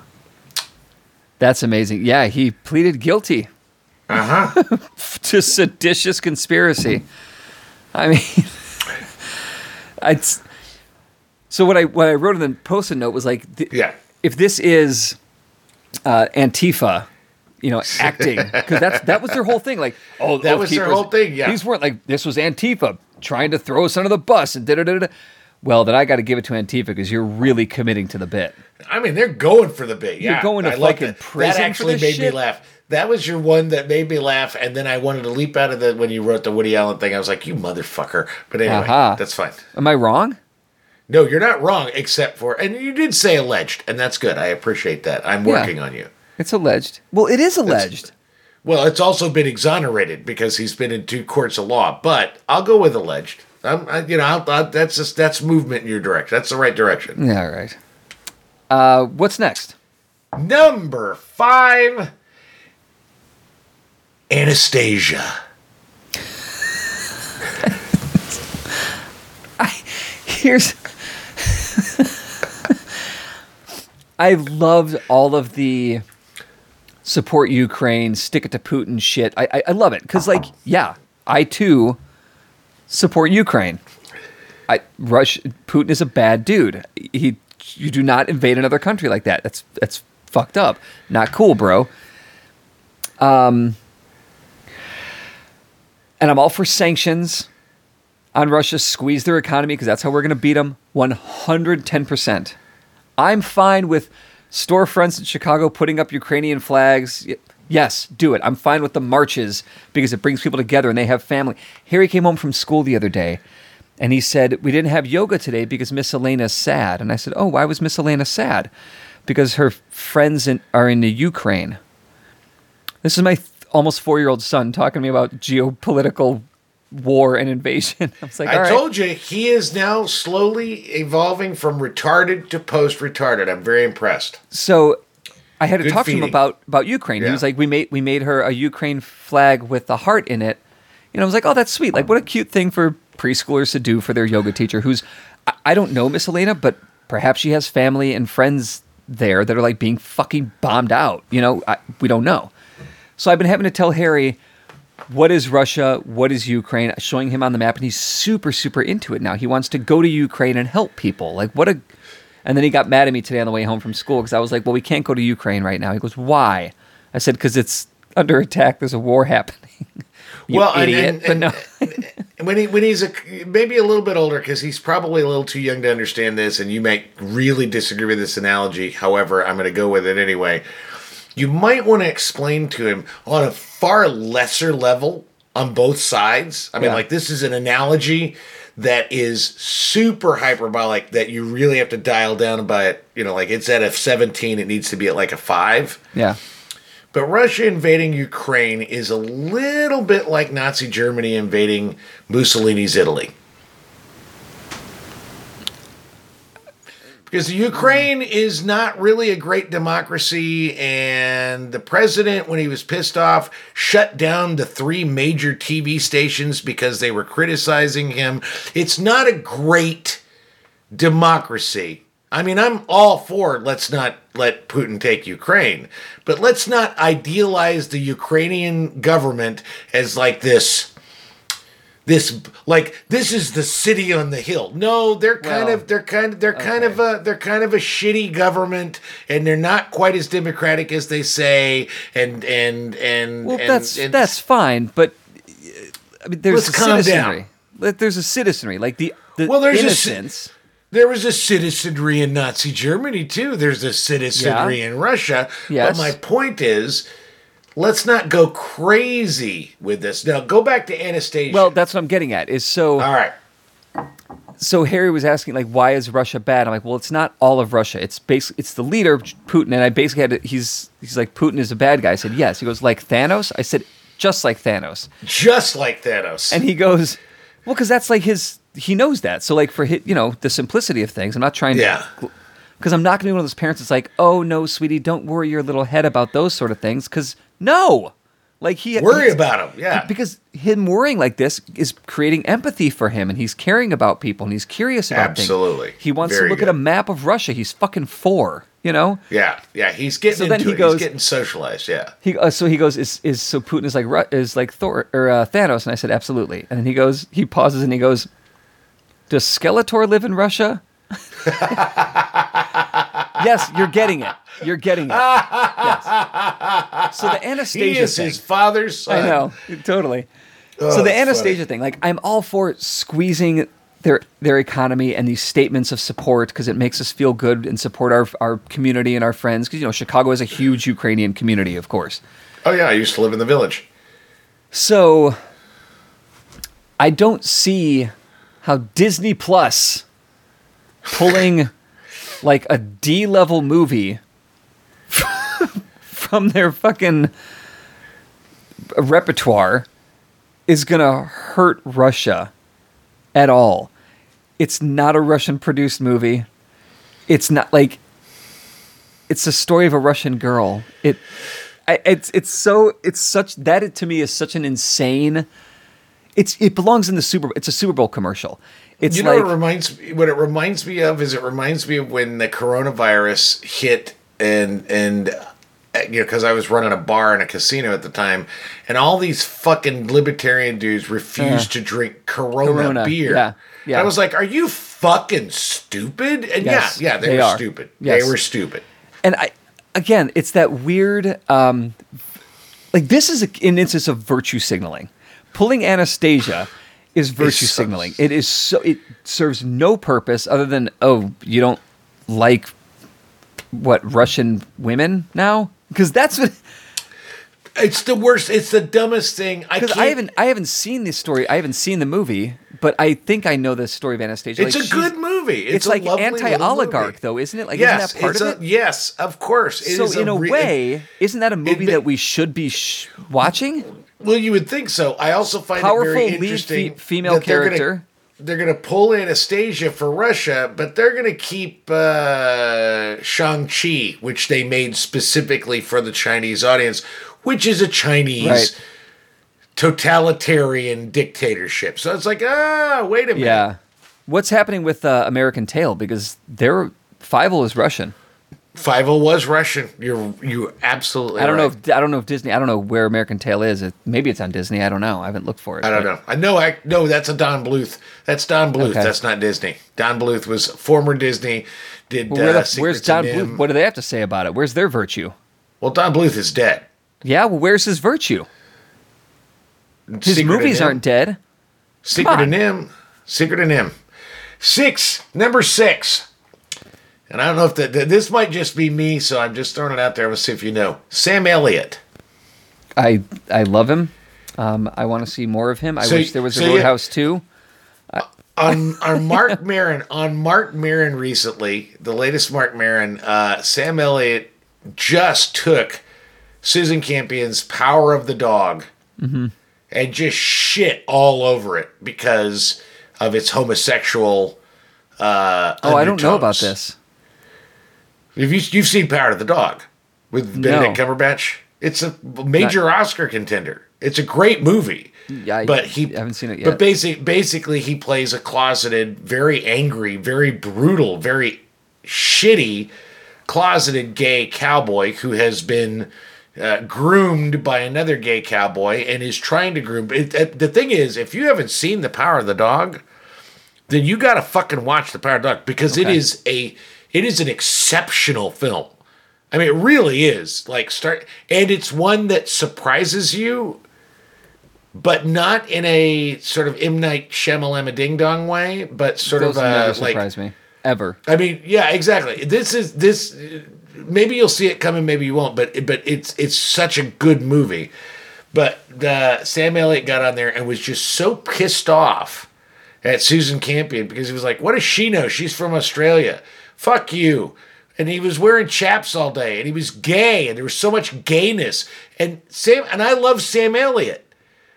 That's amazing. Yeah, he pleaded guilty Uh huh. to seditious conspiracy. I mean, it's so what I what I wrote in the post-it note was like, th- yeah. if this is uh, Antifa, you know, acting because that's that was their whole thing. Like, oh, That was their whole thing, yeah. these weren't like this was Antifa trying to throw us under the bus and da da da da. Well, then I got to give it to Antifa because you're really committing to the bit. I mean, they're going for the bit. You're going to I like fucking that. prison That actually made me laugh. That was your one that made me laugh, and then I wanted to leap out of the when you wrote the Woody Allen thing. I was like, "You motherfucker!" But anyway, Aha. that's fine. Am I wrong? No, you're not wrong, except for, and you did say alleged, and that's good. I appreciate that. I'm Yeah. working on you. It's alleged. Well, it is alleged. Well, it's also been exonerated because he's been in two courts of law, but I'll go with alleged. I'm, I, you know, I'll, i that's just that's movement in your direction. That's the right direction. Yeah, all right. Uh, what's next? Number five, Anastasia. I Here's. I loved all of the support Ukraine, stick it to Putin shit. I I, I love it because, like, yeah, I too support Ukraine. I Rush Putin is a bad dude. He you do not invade another country like that. That's that's fucked up. Not cool, bro. Um, and I'm all for sanctions on Russia, squeeze their economy because that's how we're going to beat them 110%. I'm fine with storefronts in Chicago putting up Ukrainian flags. Yes, do it. I'm fine with the marches because it brings people together and they have family. Harry came home from school the other day and he said, We didn't have yoga today because Miss Elena's sad. And I said, Oh, why was Miss Elena sad? Because her friends in, are in the Ukraine. This is my th- almost four year old son talking to me about geopolitical war and invasion. I was like, I right. told you he is now slowly evolving from retarded to post retarded. I'm very impressed. So I had to Good talk to him about about Ukraine. He was like, we made we made her a Ukraine flag with the heart in it. You know, I was like, oh, that's sweet. Like, what a cute thing for preschoolers to do for their yoga teacher. Who's I, I don't know Miss Elena, but perhaps she has family and friends there that are like being fucking bombed out. You know, I, we don't know. So I've been having to tell Harry what is Russia, what is Ukraine, showing him on the map, and he's super, super into it now. He wants to go to Ukraine and help people. Like, what a. And then he got mad at me today on the way home from school because I was like, well, we can't go to Ukraine right now. He goes, why? I said, because it's under attack. There's a war happening. well, and- idiot. and- but no. and when he when he's a maybe a little bit older because he's probably a little too young to understand this, and you might really disagree with this analogy. However, I'm going to go with it anyway. You might want to explain to him on a far lesser level on both sides. I mean, Yeah. like this is an analogy that is super hyperbolic that you really have to dial down by it. You know, like it's at a 17, it needs to be at like a five. yeah. But Russia invading Ukraine is a little bit like Nazi Germany invading Mussolini's Italy. Because Ukraine is not really a great democracy, and the president, when he was pissed off, shut down the three major TV stations because they were criticizing him. It's not a great democracy. I mean, I'm all for let's not let Putin take Ukraine, but let's not idealize the Ukrainian government as like this this like this is the city on the hill. No, they're kind Well, of they're kind of they're kind of a they're kind of a shitty government and they're not quite as democratic as they say and and and Well, and, that's and- that's fine, but I mean, there's a citizenry. There's a citizenry, like the the Well, there's a innocence. There was a citizenry in Nazi Germany too. There's a citizenry Yeah. in Russia. Yes. But my point is, let's not go crazy with this. Now go back to Anastasia. well, that's what I'm getting at. Is so all right. so Harry was asking like, why is Russia bad? I'm like, well, it's not all of Russia. It's basically it's the leader Putin, and I basically had to, he's he's like Putin is a bad guy. I said yes. He goes like Thanos. I said just like Thanos, Just like Thanos. and he goes, well, because that's like his. He knows that. So like for his, you know the simplicity of things. I'm not trying to. Yeah. Because I'm not going to be one of those parents that's like, oh no, sweetie, don't worry your little head about those sort of things. Because no, like he Worry about him. Yeah. because him worrying like this is creating empathy for him, and he's caring about people, and he's curious about things. Absolutely. things. He wants Very to look at a map of Russia. He's fucking four, you know. yeah. Yeah. He's getting So into then he it. goes- he's getting socialized. Yeah. He uh, so he goes is is so Putin is like is like Thor or uh, Thanos, and I said absolutely, and then he goes he pauses and he goes, does Skeletor live in Russia? yes, you're getting it. You're getting it. Yes. So the Anastasia He is thing. his father's son. I know, totally. Oh, so the Anastasia funny. thing, like I'm all for squeezing their their economy and these statements of support because it makes us feel good and support our our community and our friends. Because you know Chicago has a huge Ukrainian community, of course. Oh yeah. I used to live in the village. So I don't see how Disney Plus pulling like a D level movie from their fucking repertoire is gonna hurt Russia at all. It's not a Russian produced movie. It's not like it's a story of a Russian girl. It I, it's it's so it's such that to me is such an insane. It's it belongs in the Super. It's a Super Bowl commercial. It's you know like what it reminds me what it reminds me of is it reminds me of when the coronavirus hit and and you know because I was running a bar and a casino at the time and all these fucking libertarian dudes refused to drink Corona, Corona, beer. yeah, yeah. I was like, are you fucking stupid? And Yes, yeah, yeah, they, they were are. stupid. Yes. They were stupid. and I again, it's that weird. Um, like this is a, an instance of virtue signaling. Pulling Anastasia is virtue signaling. It is so it serves no purpose other than oh you don't like what Russian women now because that's what It's the worst. It's the dumbest thing. I can't. I haven't I haven't seen this story. I haven't seen the movie, but I think I know the story of Anastasia. It's Like, a good movie. movie. It's, It's, like anti-oligarch, movie. though, isn't it? Like, yes, isn't that part of a, it? yes, of course. It so is in a, re- way, isn't that a movie ma- that we should be sh- watching? Well, you would think so. I also find Powerful it very lead fe- interesting. female they're gonna- character. They're going to pull Anastasia for Russia, but they're going to keep uh, Shang-Chi, which they made specifically for the Chinese audience, which is a Chinese Right. totalitarian dictatorship. So it's like, ah, wait a minute. Yeah. What's happening with uh, American Tail? Because their Fievel is Russian. Fievel was Russian. You're you absolutely. I don't know. If, I don't know if Disney. I don't know where American Tail is. It, maybe it's on Disney. I don't know. I haven't looked for it. I don't but- know. I know. I no. That's a Don Bluth. That's Don Bluth. Okay. That's not Disney. Don Bluth was former Disney. Did Well, where uh, the- Secrets where's Don Bluth? What do they have to say about it? Where's their virtue? Well, Don Bluth is dead. Yeah. Well, where's his virtue? His Secret movies aren't dead. Secret of NIMH. Secret of NIMH. Six. Number six. And I don't know if that this might just be me, so I'm just throwing it out there. We'll see if you know. Sam Elliott. I I love him. Um, I want to see more of him. I So- wish there was a so you- Roadhouse too. on on Marc Maron on Marc Maron recently, the latest Marc Maron, uh, Sam Elliott just took Susan Campion's Power of the Dog Mm-hmm. and just shit all over it because of its homosexual. Uh, Oh, I don't know about this. Have you you've seen Power of the Dog with Benedict Cumberbatch? It's a major Oscar contender. It's a great movie. Yeah, I- but he I haven't seen it yet. But basic, basically, he plays a closeted, very angry, very brutal, very shitty, closeted gay cowboy who has been uh, groomed by another gay cowboy and is trying to groom. It, it- the thing is, if you haven't seen The Power of the Dog, then you got to fucking watch The Power of the Dog because it Okay. is a it is an exceptional film. I mean, it really is. Like start, and it's one that surprises you, but not in a sort of M Night Shyamalan ding dong way, but sort Those of never uh, like. surprise me ever. I mean, yeah, exactly. This is this. Maybe you'll see it coming, maybe you won't. But but it's it's such a good movie. But uh, Sam Elliott got on there and was just so pissed off at Susan Campion because he was like, "What does she know? She's from Australia. Fuck you." And he was wearing chaps all day, and he was gay, and there was so much gayness. And Sam and I love Sam Elliott.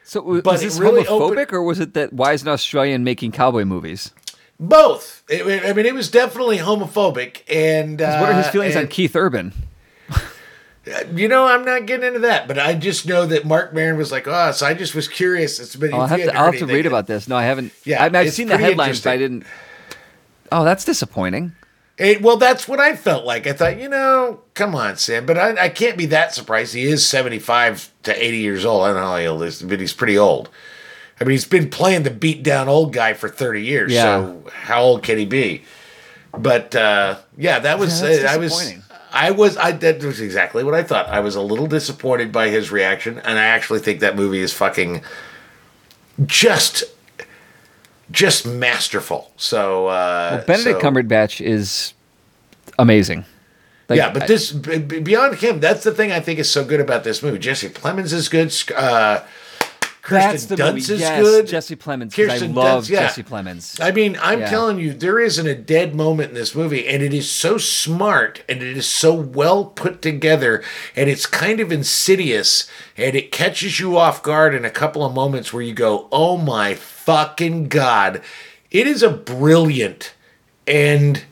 So But was it this really homophobic, opened- or was it that why is an Australian making cowboy movies? Both. It- I mean, it was definitely homophobic. And uh, What are his feelings on Keith Urban? You know, I'm not getting into that, but I just know that Marc Maron was like, "Oh, so I just was curious." It's been. I'll have to, I'll have to read about this. No, I haven't. Yeah, I mean, I've seen the headlines, but I didn't. Oh, that's disappointing. It, well, that's what I felt like. I thought, you know, come on, Sam, but I, I can't be that surprised. He is 75 to 80 years old. I don't know how old he is, but he's pretty old. I mean, he's been playing the beat down old guy for 30 years. Yeah. So how old can he be? But uh, yeah, that was Yeah, uh, I was. I was I that was exactly what I thought. I was a little disappointed by his reaction, and I actually think that movie is fucking just just masterful. So uh, Benedict so- Cumberbatch is amazing. Like, yeah, but this beyond him, that's the thing I think is so good about this movie. Jesse Plemons is good. Uh, that's Kirsten Dunst movie. is yes, good. Jesse Plemons. 'cause I Kirsten love Dunst, yeah. Jesse Plemons. I mean, I'm Yeah. telling you, there isn't a dead moment in this movie, and it is so smart and it is so well put together, and it's kind of insidious, and it catches you off guard in a couple of moments where you go, "Oh my fucking god!" It is a brilliant and.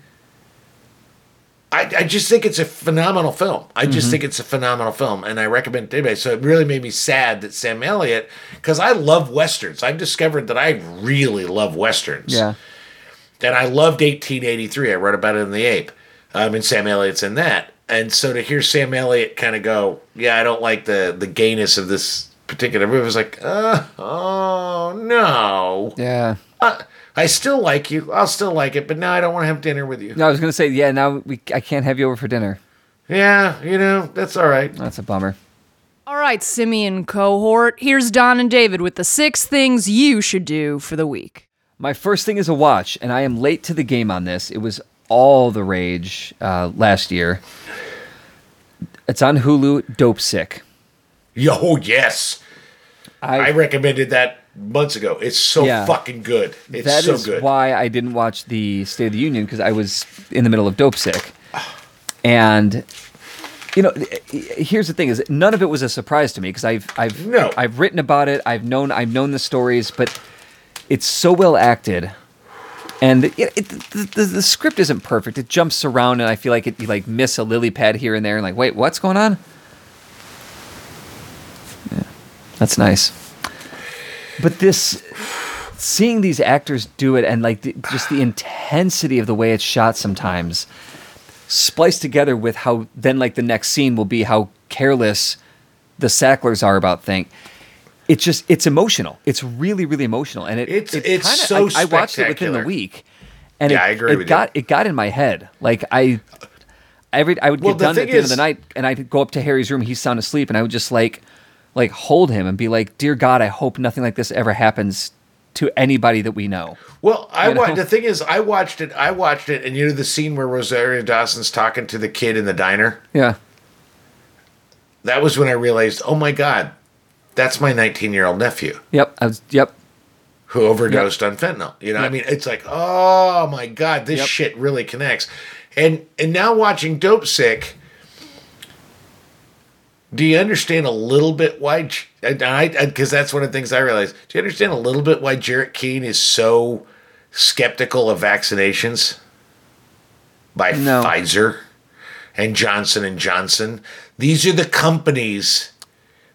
I, I just think it's a phenomenal film. I just Mm-hmm. think it's a phenomenal film, and I recommend it to anybody. So it really made me sad that Sam Elliott, because I love westerns. I've discovered that I really love westerns. yeah, And I loved 1883. I wrote about it in The Ape. Um, and Sam Elliott's in that. And so to hear Sam Elliott kind of go, yeah, I don't like the, the gayness of this particular movie, I was like, uh, oh, no. yeah. Uh, I still like you. I'll still like it, but now I don't want to have dinner with you. No, I was gonna say, yeah. Now we, I can't have you over for dinner. Yeah, you know, that's all right. That's a bummer. All right, Simian cohort. Here's Don and David with the six things you should do for the week. My first thing is a watch, and I am late to the game on this. It was all the rage uh, last year. It's on Hulu. Dope sick. Yo, yes. I, I recommended that months ago. It's so Yeah. fucking good. It's That so is good. why I didn't watch the State of the Union because I was in the middle of Dope Sick, and you know, here's the thing: is none of it was a surprise to me because I've I've No. I've written about it. I've known I've known the stories, but it's so well acted, and it, it, the, the, the script isn't perfect. It jumps around, and I feel like it you like miss a lily pad here and there, and like, wait, what's going on? Yeah, that's nice. But this, seeing these actors do it, and like the, just the intensity of the way it's shot sometimes, spliced together with how then like the next scene will be how careless the Sacklers are about things. It's just it's emotional. It's really really emotional, and it It's- it it's kinda, so I, I watched it within the week, and Yeah, it, I agree it with you. got it got in my head. Like I every I would Well, get done at the end of the night, and I'd go up to Harry's room. He's sound asleep, and I would just like like hold him and be like, "Dear God, I hope nothing like this ever happens to anybody that we know." Well, I You know? wa- the thing is, I watched it. I watched it, and you know the scene where Rosario Dawson's talking to the kid in the diner. Yeah, That was when I realized, oh my god, that's my 19 year old nephew yep, was yep. who overdosed on fentanyl. You know, I mean, it's like, oh my god, this Yep. shit really connects. And and now watching Dope Sick, do you understand a little bit why? I because that's one of the things I realized. Do you understand a little bit why Jarret Keene is so skeptical of vaccinations by No. Pfizer and Johnson and Johnson? These are the companies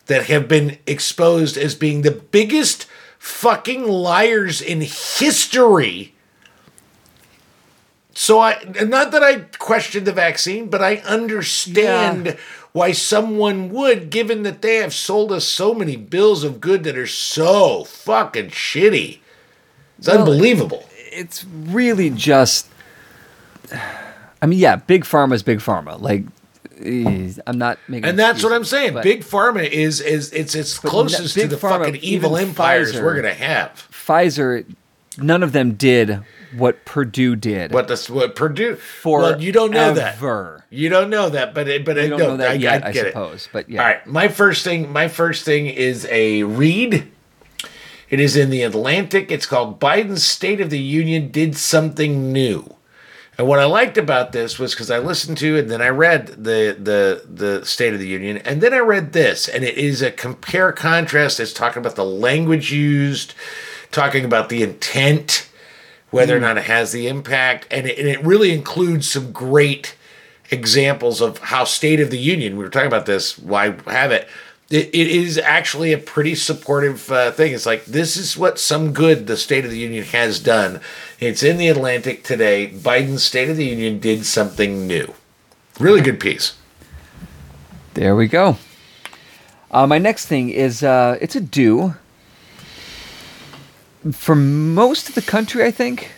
that have been exposed as being the biggest fucking liars in history. So I not that I question the vaccine, but I understand Yeah. why someone would, given that they have sold us so many bills of good that are so fucking shitty. It's Well, unbelievable. It's really just. I mean, yeah, big pharma is big pharma. Like, eh, I'm not making. And that's what I'm saying. Big pharma is is it's it's closest to the Pharma, fucking evil empires Pfizer- we're gonna have. Pfizer, none of them did what Purdue did. What the what Purdue? for well, you don't know that. Ever. You don't know that, but it, but You I don't no, know that I, yet, I I, suppose. But yeah. All right, my first thing, my first thing is a read. It is in the Atlantic. It's called Biden's State of the Union did something new. And what I liked about this was because I listened to and then I read the the the State of the Union, and then I read this, and it is a compare contrast. It's talking about the language used, talking about the intent, whether or not it has the impact, and it, and it really includes some great examples of how State of the Union. We were talking about this. Why have it? It, it is actually a pretty supportive uh, thing. It's like this is what some good the State of the Union has done. It's in the Atlantic today. Biden's State of the Union did something new. Really good piece. There we go. Uh, my next thing is uh, it's a do for most of the country. I think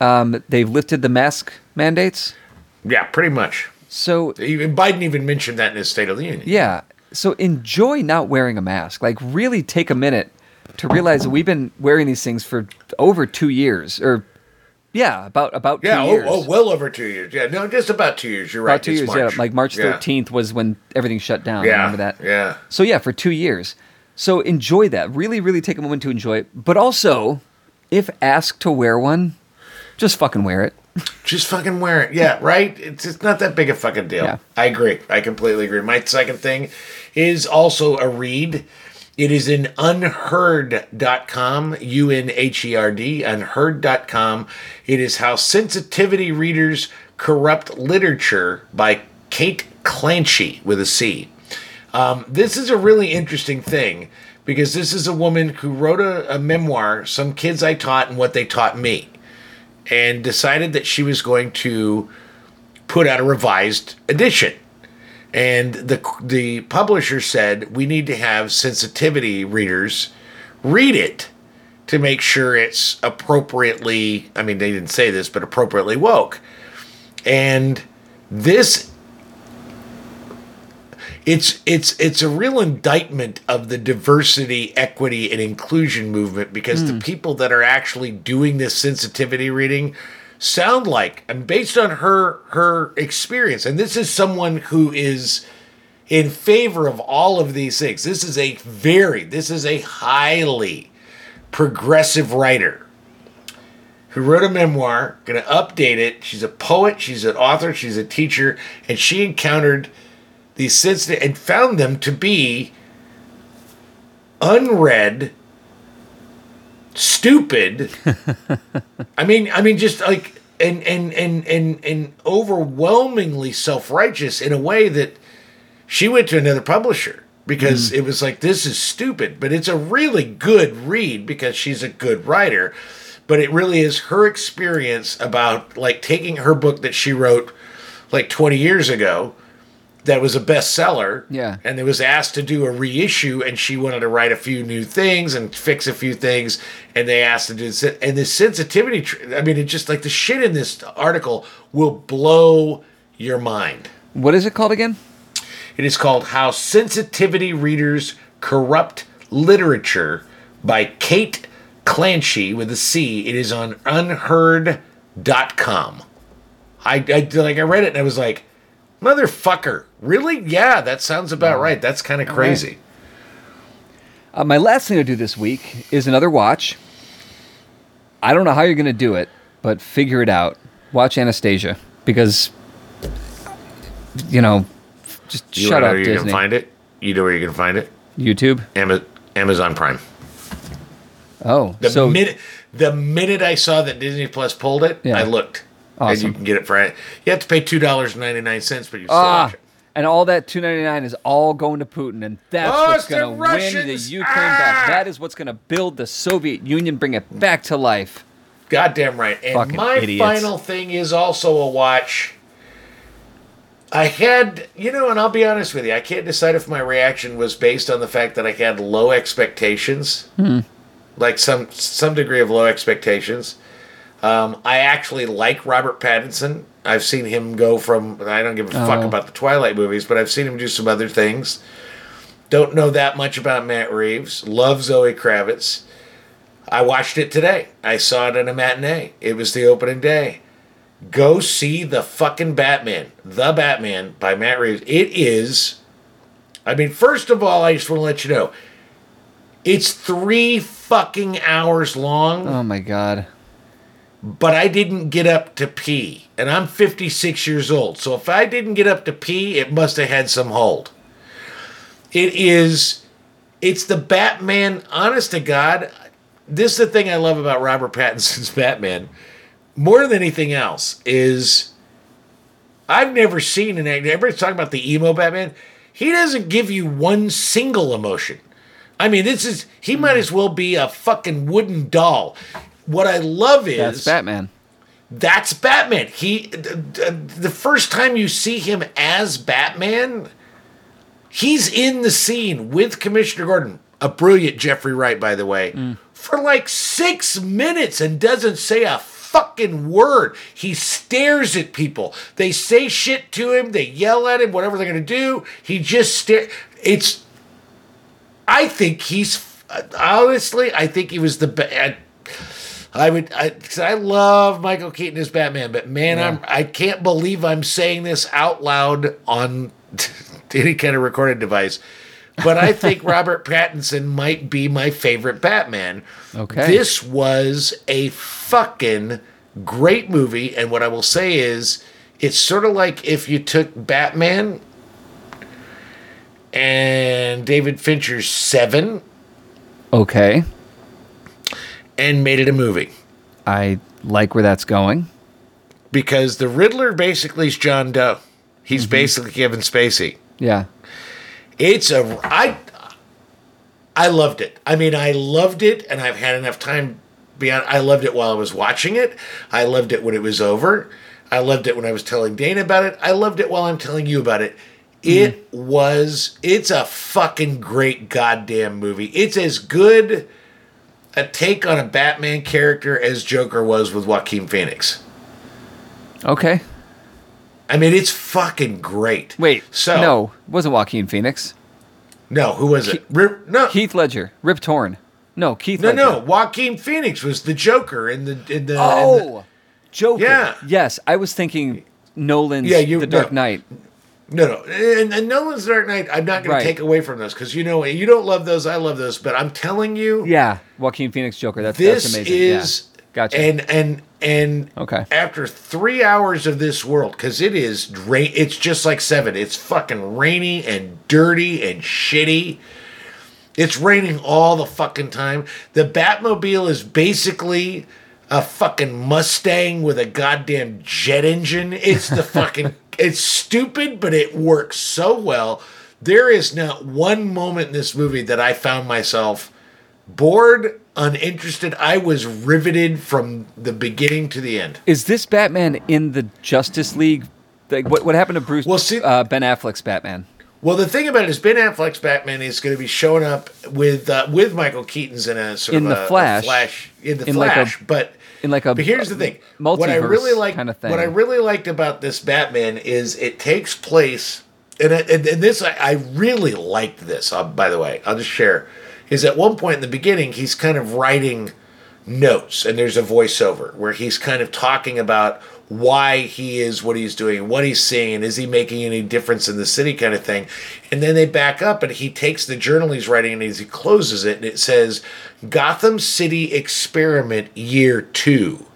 um, they've lifted the mask mandates. Yeah, pretty much. So Even Biden even mentioned that in his State of the Union. yeah, so enjoy not wearing a mask. Like really take a minute to realize that we've been wearing these things for over two years, or yeah, about about Yeah, two oh, years. oh, well over two years. Yeah, no, just about two years. You're right. about two It's years. March. Yeah, like March Yeah. thirteenth was when everything shut down. Yeah, Remember that? yeah. So yeah, for two years. So enjoy that. Really, really take a moment to enjoy it. But also, if asked to wear one, just fucking wear it. Just fucking wear it. Yeah, right? It's, it's not that big a fucking deal. Yeah. I agree. I completely agree. My second thing is also a read. It is in unherd.com, U N H E R D, unherd.com. It is How Sensitivity Readers Corrupt Literature by Kate Clancy with a C. Um, this is a really interesting thing because this is a woman who wrote a, a memoir, Some Kids I Taught and What They Taught Me, and decided that she was going to put out a revised edition. And the the publisher said we need to have sensitivity readers read it to make sure it's appropriately. I mean, they didn't say this, but appropriately woke. And this it's it's it's a real indictment of the diversity, equity, and inclusion movement because the hmm. people that are actually doing this sensitivity reading sound like and based on her her experience and this is someone who is in favor of all of these things this is a very this is a highly progressive writer who wrote a memoir, going to update it. She's a poet, she's an author, she's a teacher, and she encountered these sensitive and found them to be unread, stupid. I mean, I mean, just like and and and and and overwhelmingly self-righteous in a way that she went to another publisher because mm. it was like this is stupid. But it's a really good read because she's a good writer. But it really is her experience about like taking her book that she wrote like 20 years ago that was a bestseller Yeah. and it was asked to do a reissue and she wanted to write a few new things and fix a few things and they asked to do this and the sensitivity, I mean it just like the shit in this article will blow your mind What is it called again? it is called how sensitivity readers corrupt literature by kate clancy with a c it is on unherd.com I, I like i read it and i was like motherfucker. Really? Yeah that sounds about right. That's kind of crazy. Uh, my last thing to do this week is another watch. I don't know how you're going to do it, but figure it out. Watch Anastasia because, you know, just you shut up, you can find it? You know where you can find it? YouTube. Ama- amazon prime. Oh, the so minute the minute i saw that disney plus pulled it Yeah. i looked and you can get it for you have to pay $2.99 but you still ah, watch it and all that two ninety nine is all going to Putin, and that's Oh, what's going to win the. Ukraine back. Ah! That is what's going to build the Soviet Union, bring it back to life. Goddamn right. And Fucking my idiots. final thing is also a watch. I had, you know, and I'll be honest with you, I can't decide if my reaction was based on the fact that I had low expectations, like some some degree of low expectations. Um, I actually like Robert Pattinson. I've seen him go from I don't give a fuck Oh. about the Twilight movies, but I've seen him do some other things. Don't know that much about Matt Reeves. Love Zoe Kravitz. I watched it today. I saw it in a matinee. It was the opening day. Go see the fucking Batman. The Batman by Matt Reeves. It is. I mean, first of all, I just want to let you know it's three fucking hours long, Oh my god. But I didn't get up to pee. And I'm 56 years old. So if I didn't get up to pee, it must have had some hold. It is. It's the Batman, honest to God. This is the thing I love about Robert Pattinson's Batman more than anything else is I've never seen an actor. Everybody's talking about the emo Batman. He doesn't give you one single emotion. I mean, this is he might hmm. as well be a fucking wooden doll. What I love is That's Batman. that's Batman. He the first time you see him as Batman, he's in the scene with Commissioner Gordon, a brilliant Jeffrey Wright, by the way, mm. for like six minutes and doesn't say a fucking word. He stares at people. They say shit to him. They yell at him. Whatever they're gonna do, he just stare. It's. I think he's honestly. I think he was the best. I would, I, 'cause I love Michael Keaton as Batman, but man, I'm, I can't believe I'm saying this out loud on any kind of recorded device. But I think Robert Pattinson might be my favorite Batman. Okay. This was a fucking great movie, and what I will say is, it's sort of like if you took Batman and David Fincher's Seven Okay. And made it a movie. I like where that's going. because the Riddler basically is John Doe. He's mm-hmm. basically Kevin Spacey. Yeah. It's a I I loved it. I mean, I loved it, and I've had enough time. Beyond, I loved it while I was watching it. I loved it when it was over. I loved it when I was telling Dana about it. I loved it while I'm telling you about it. Mm-hmm. It was. It's a fucking great goddamn movie. It's as good a take on a Batman character as Joker was with Joaquin Phoenix. Okay. I mean, it's fucking great. Wait. so no, it wasn't Joaquin Phoenix. no, who was it? Rip, no, Heath Ledger. Rip Torn. No, Heath no, Ledger. no. Joaquin Phoenix was the Joker in the in the. in the- Oh, Joker. Yeah. Yes, I was thinking Nolan's Yeah, you- The Dark no. Knight. No, no, and, and Nolan's Dark Knight. I'm not going Right. to take away from those because you know you don't love those. I love those, but I'm telling you, Yeah, Joaquin Phoenix Joker. That's this that's amazing. is yeah. gotcha. and and and Okay. after three hours of this world because it is rain it's just like seven it's fucking rainy and dirty and shitty it's raining all the fucking time the batmobile is basically a fucking mustang with a goddamn jet engine it's the fucking it's stupid but it works so well there is not one moment in this movie that i found myself bored, uninterested. I was riveted from the beginning to the end. is this Batman in the Justice League? Like, what what happened to Bruce? Well, see- uh, Ben Affleck's Batman. Well, the thing about it is Ben Affleck's Batman is going to be showing up with uh, with Michael Keaton's in a sort In of the a, a Flash. Flash in the In like a- Flash, but in like a but here's the thing: what I really like, kinda thing. what I really liked about this Batman is it takes place, and and, and this I, I really liked this. Uh, by the way, I'll just share is at one point in the beginning he's kind of writing notes, and there's a voiceover where he's kind of talking about why he is what he's doing, what he's seeing, is he making any difference in the city, kind of thing. And then they back up, and he takes the journal he's writing and he closes it, and it says Gotham City Experiment Year Two.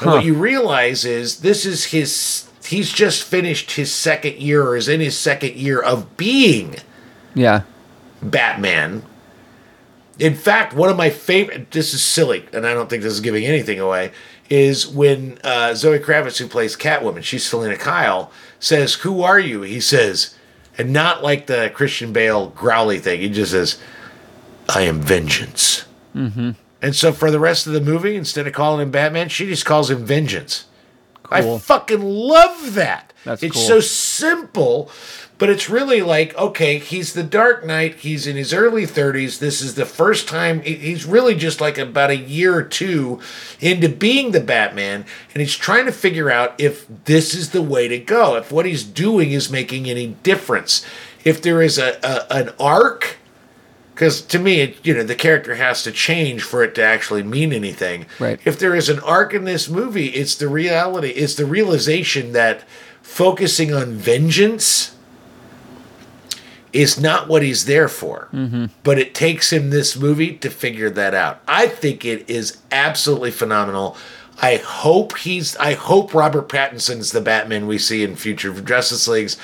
And what you realize is this is his. He's just finished his second year, or is in his second year of being Yeah. Batman. In fact, one of my favorite. This is silly, and I don't think this is giving anything away. Is when uh, Zoe Kravitz, who plays Catwoman, she's Selina Kyle, says, "Who are you?" He says, and not like the Christian Bale growly thing. He just says, "I am vengeance." Mm-hmm. And so for the rest of the movie, instead of calling him Batman, she just calls him Vengeance. I fucking love that. That's it's cool. so simple, but it's really like okay, he's the Dark Knight. He's in his early thirties. This is the first time he's really just like about a year or two into being the Batman, and he's trying to figure out if this is the way to go. If what he's doing is making any difference. If there is a, a an arc because to me, it, you know, the character has to change for it to actually mean anything. Right. If there is an arc in this movie, it's the reality, it's the realization that focusing on vengeance is not what he's there for. Mm-hmm. But it takes him this movie to figure that out. I think it is absolutely phenomenal. I hope he's. I hope Robert Pattinson's the Batman we see in future Justice Leagues.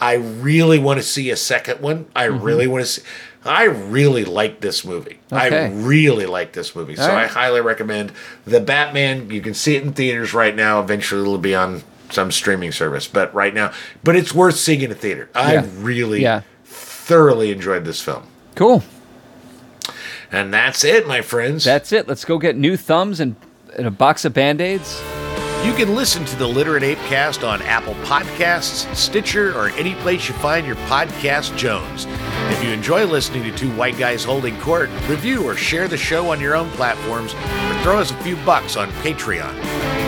I really want to see a second one. I really want to see. I really like this movie. I really like this movie. So All I highly recommend The Batman. You can see it in theaters right now. Eventually it'll be on some streaming service. But right now, but it's worth seeing in a theater. I Yeah. really Yeah. thoroughly enjoyed this film. Cool. And that's it, my friends. That's it. Let's go get new thumbs and, and a box of band aids. You can listen to the Literate Ape Cast on Apple Podcasts, Stitcher, or any place you find your podcast Jones. If you enjoy listening to two white guys holding court, review or share the show on your own platforms, or throw us a few bucks on Patreon.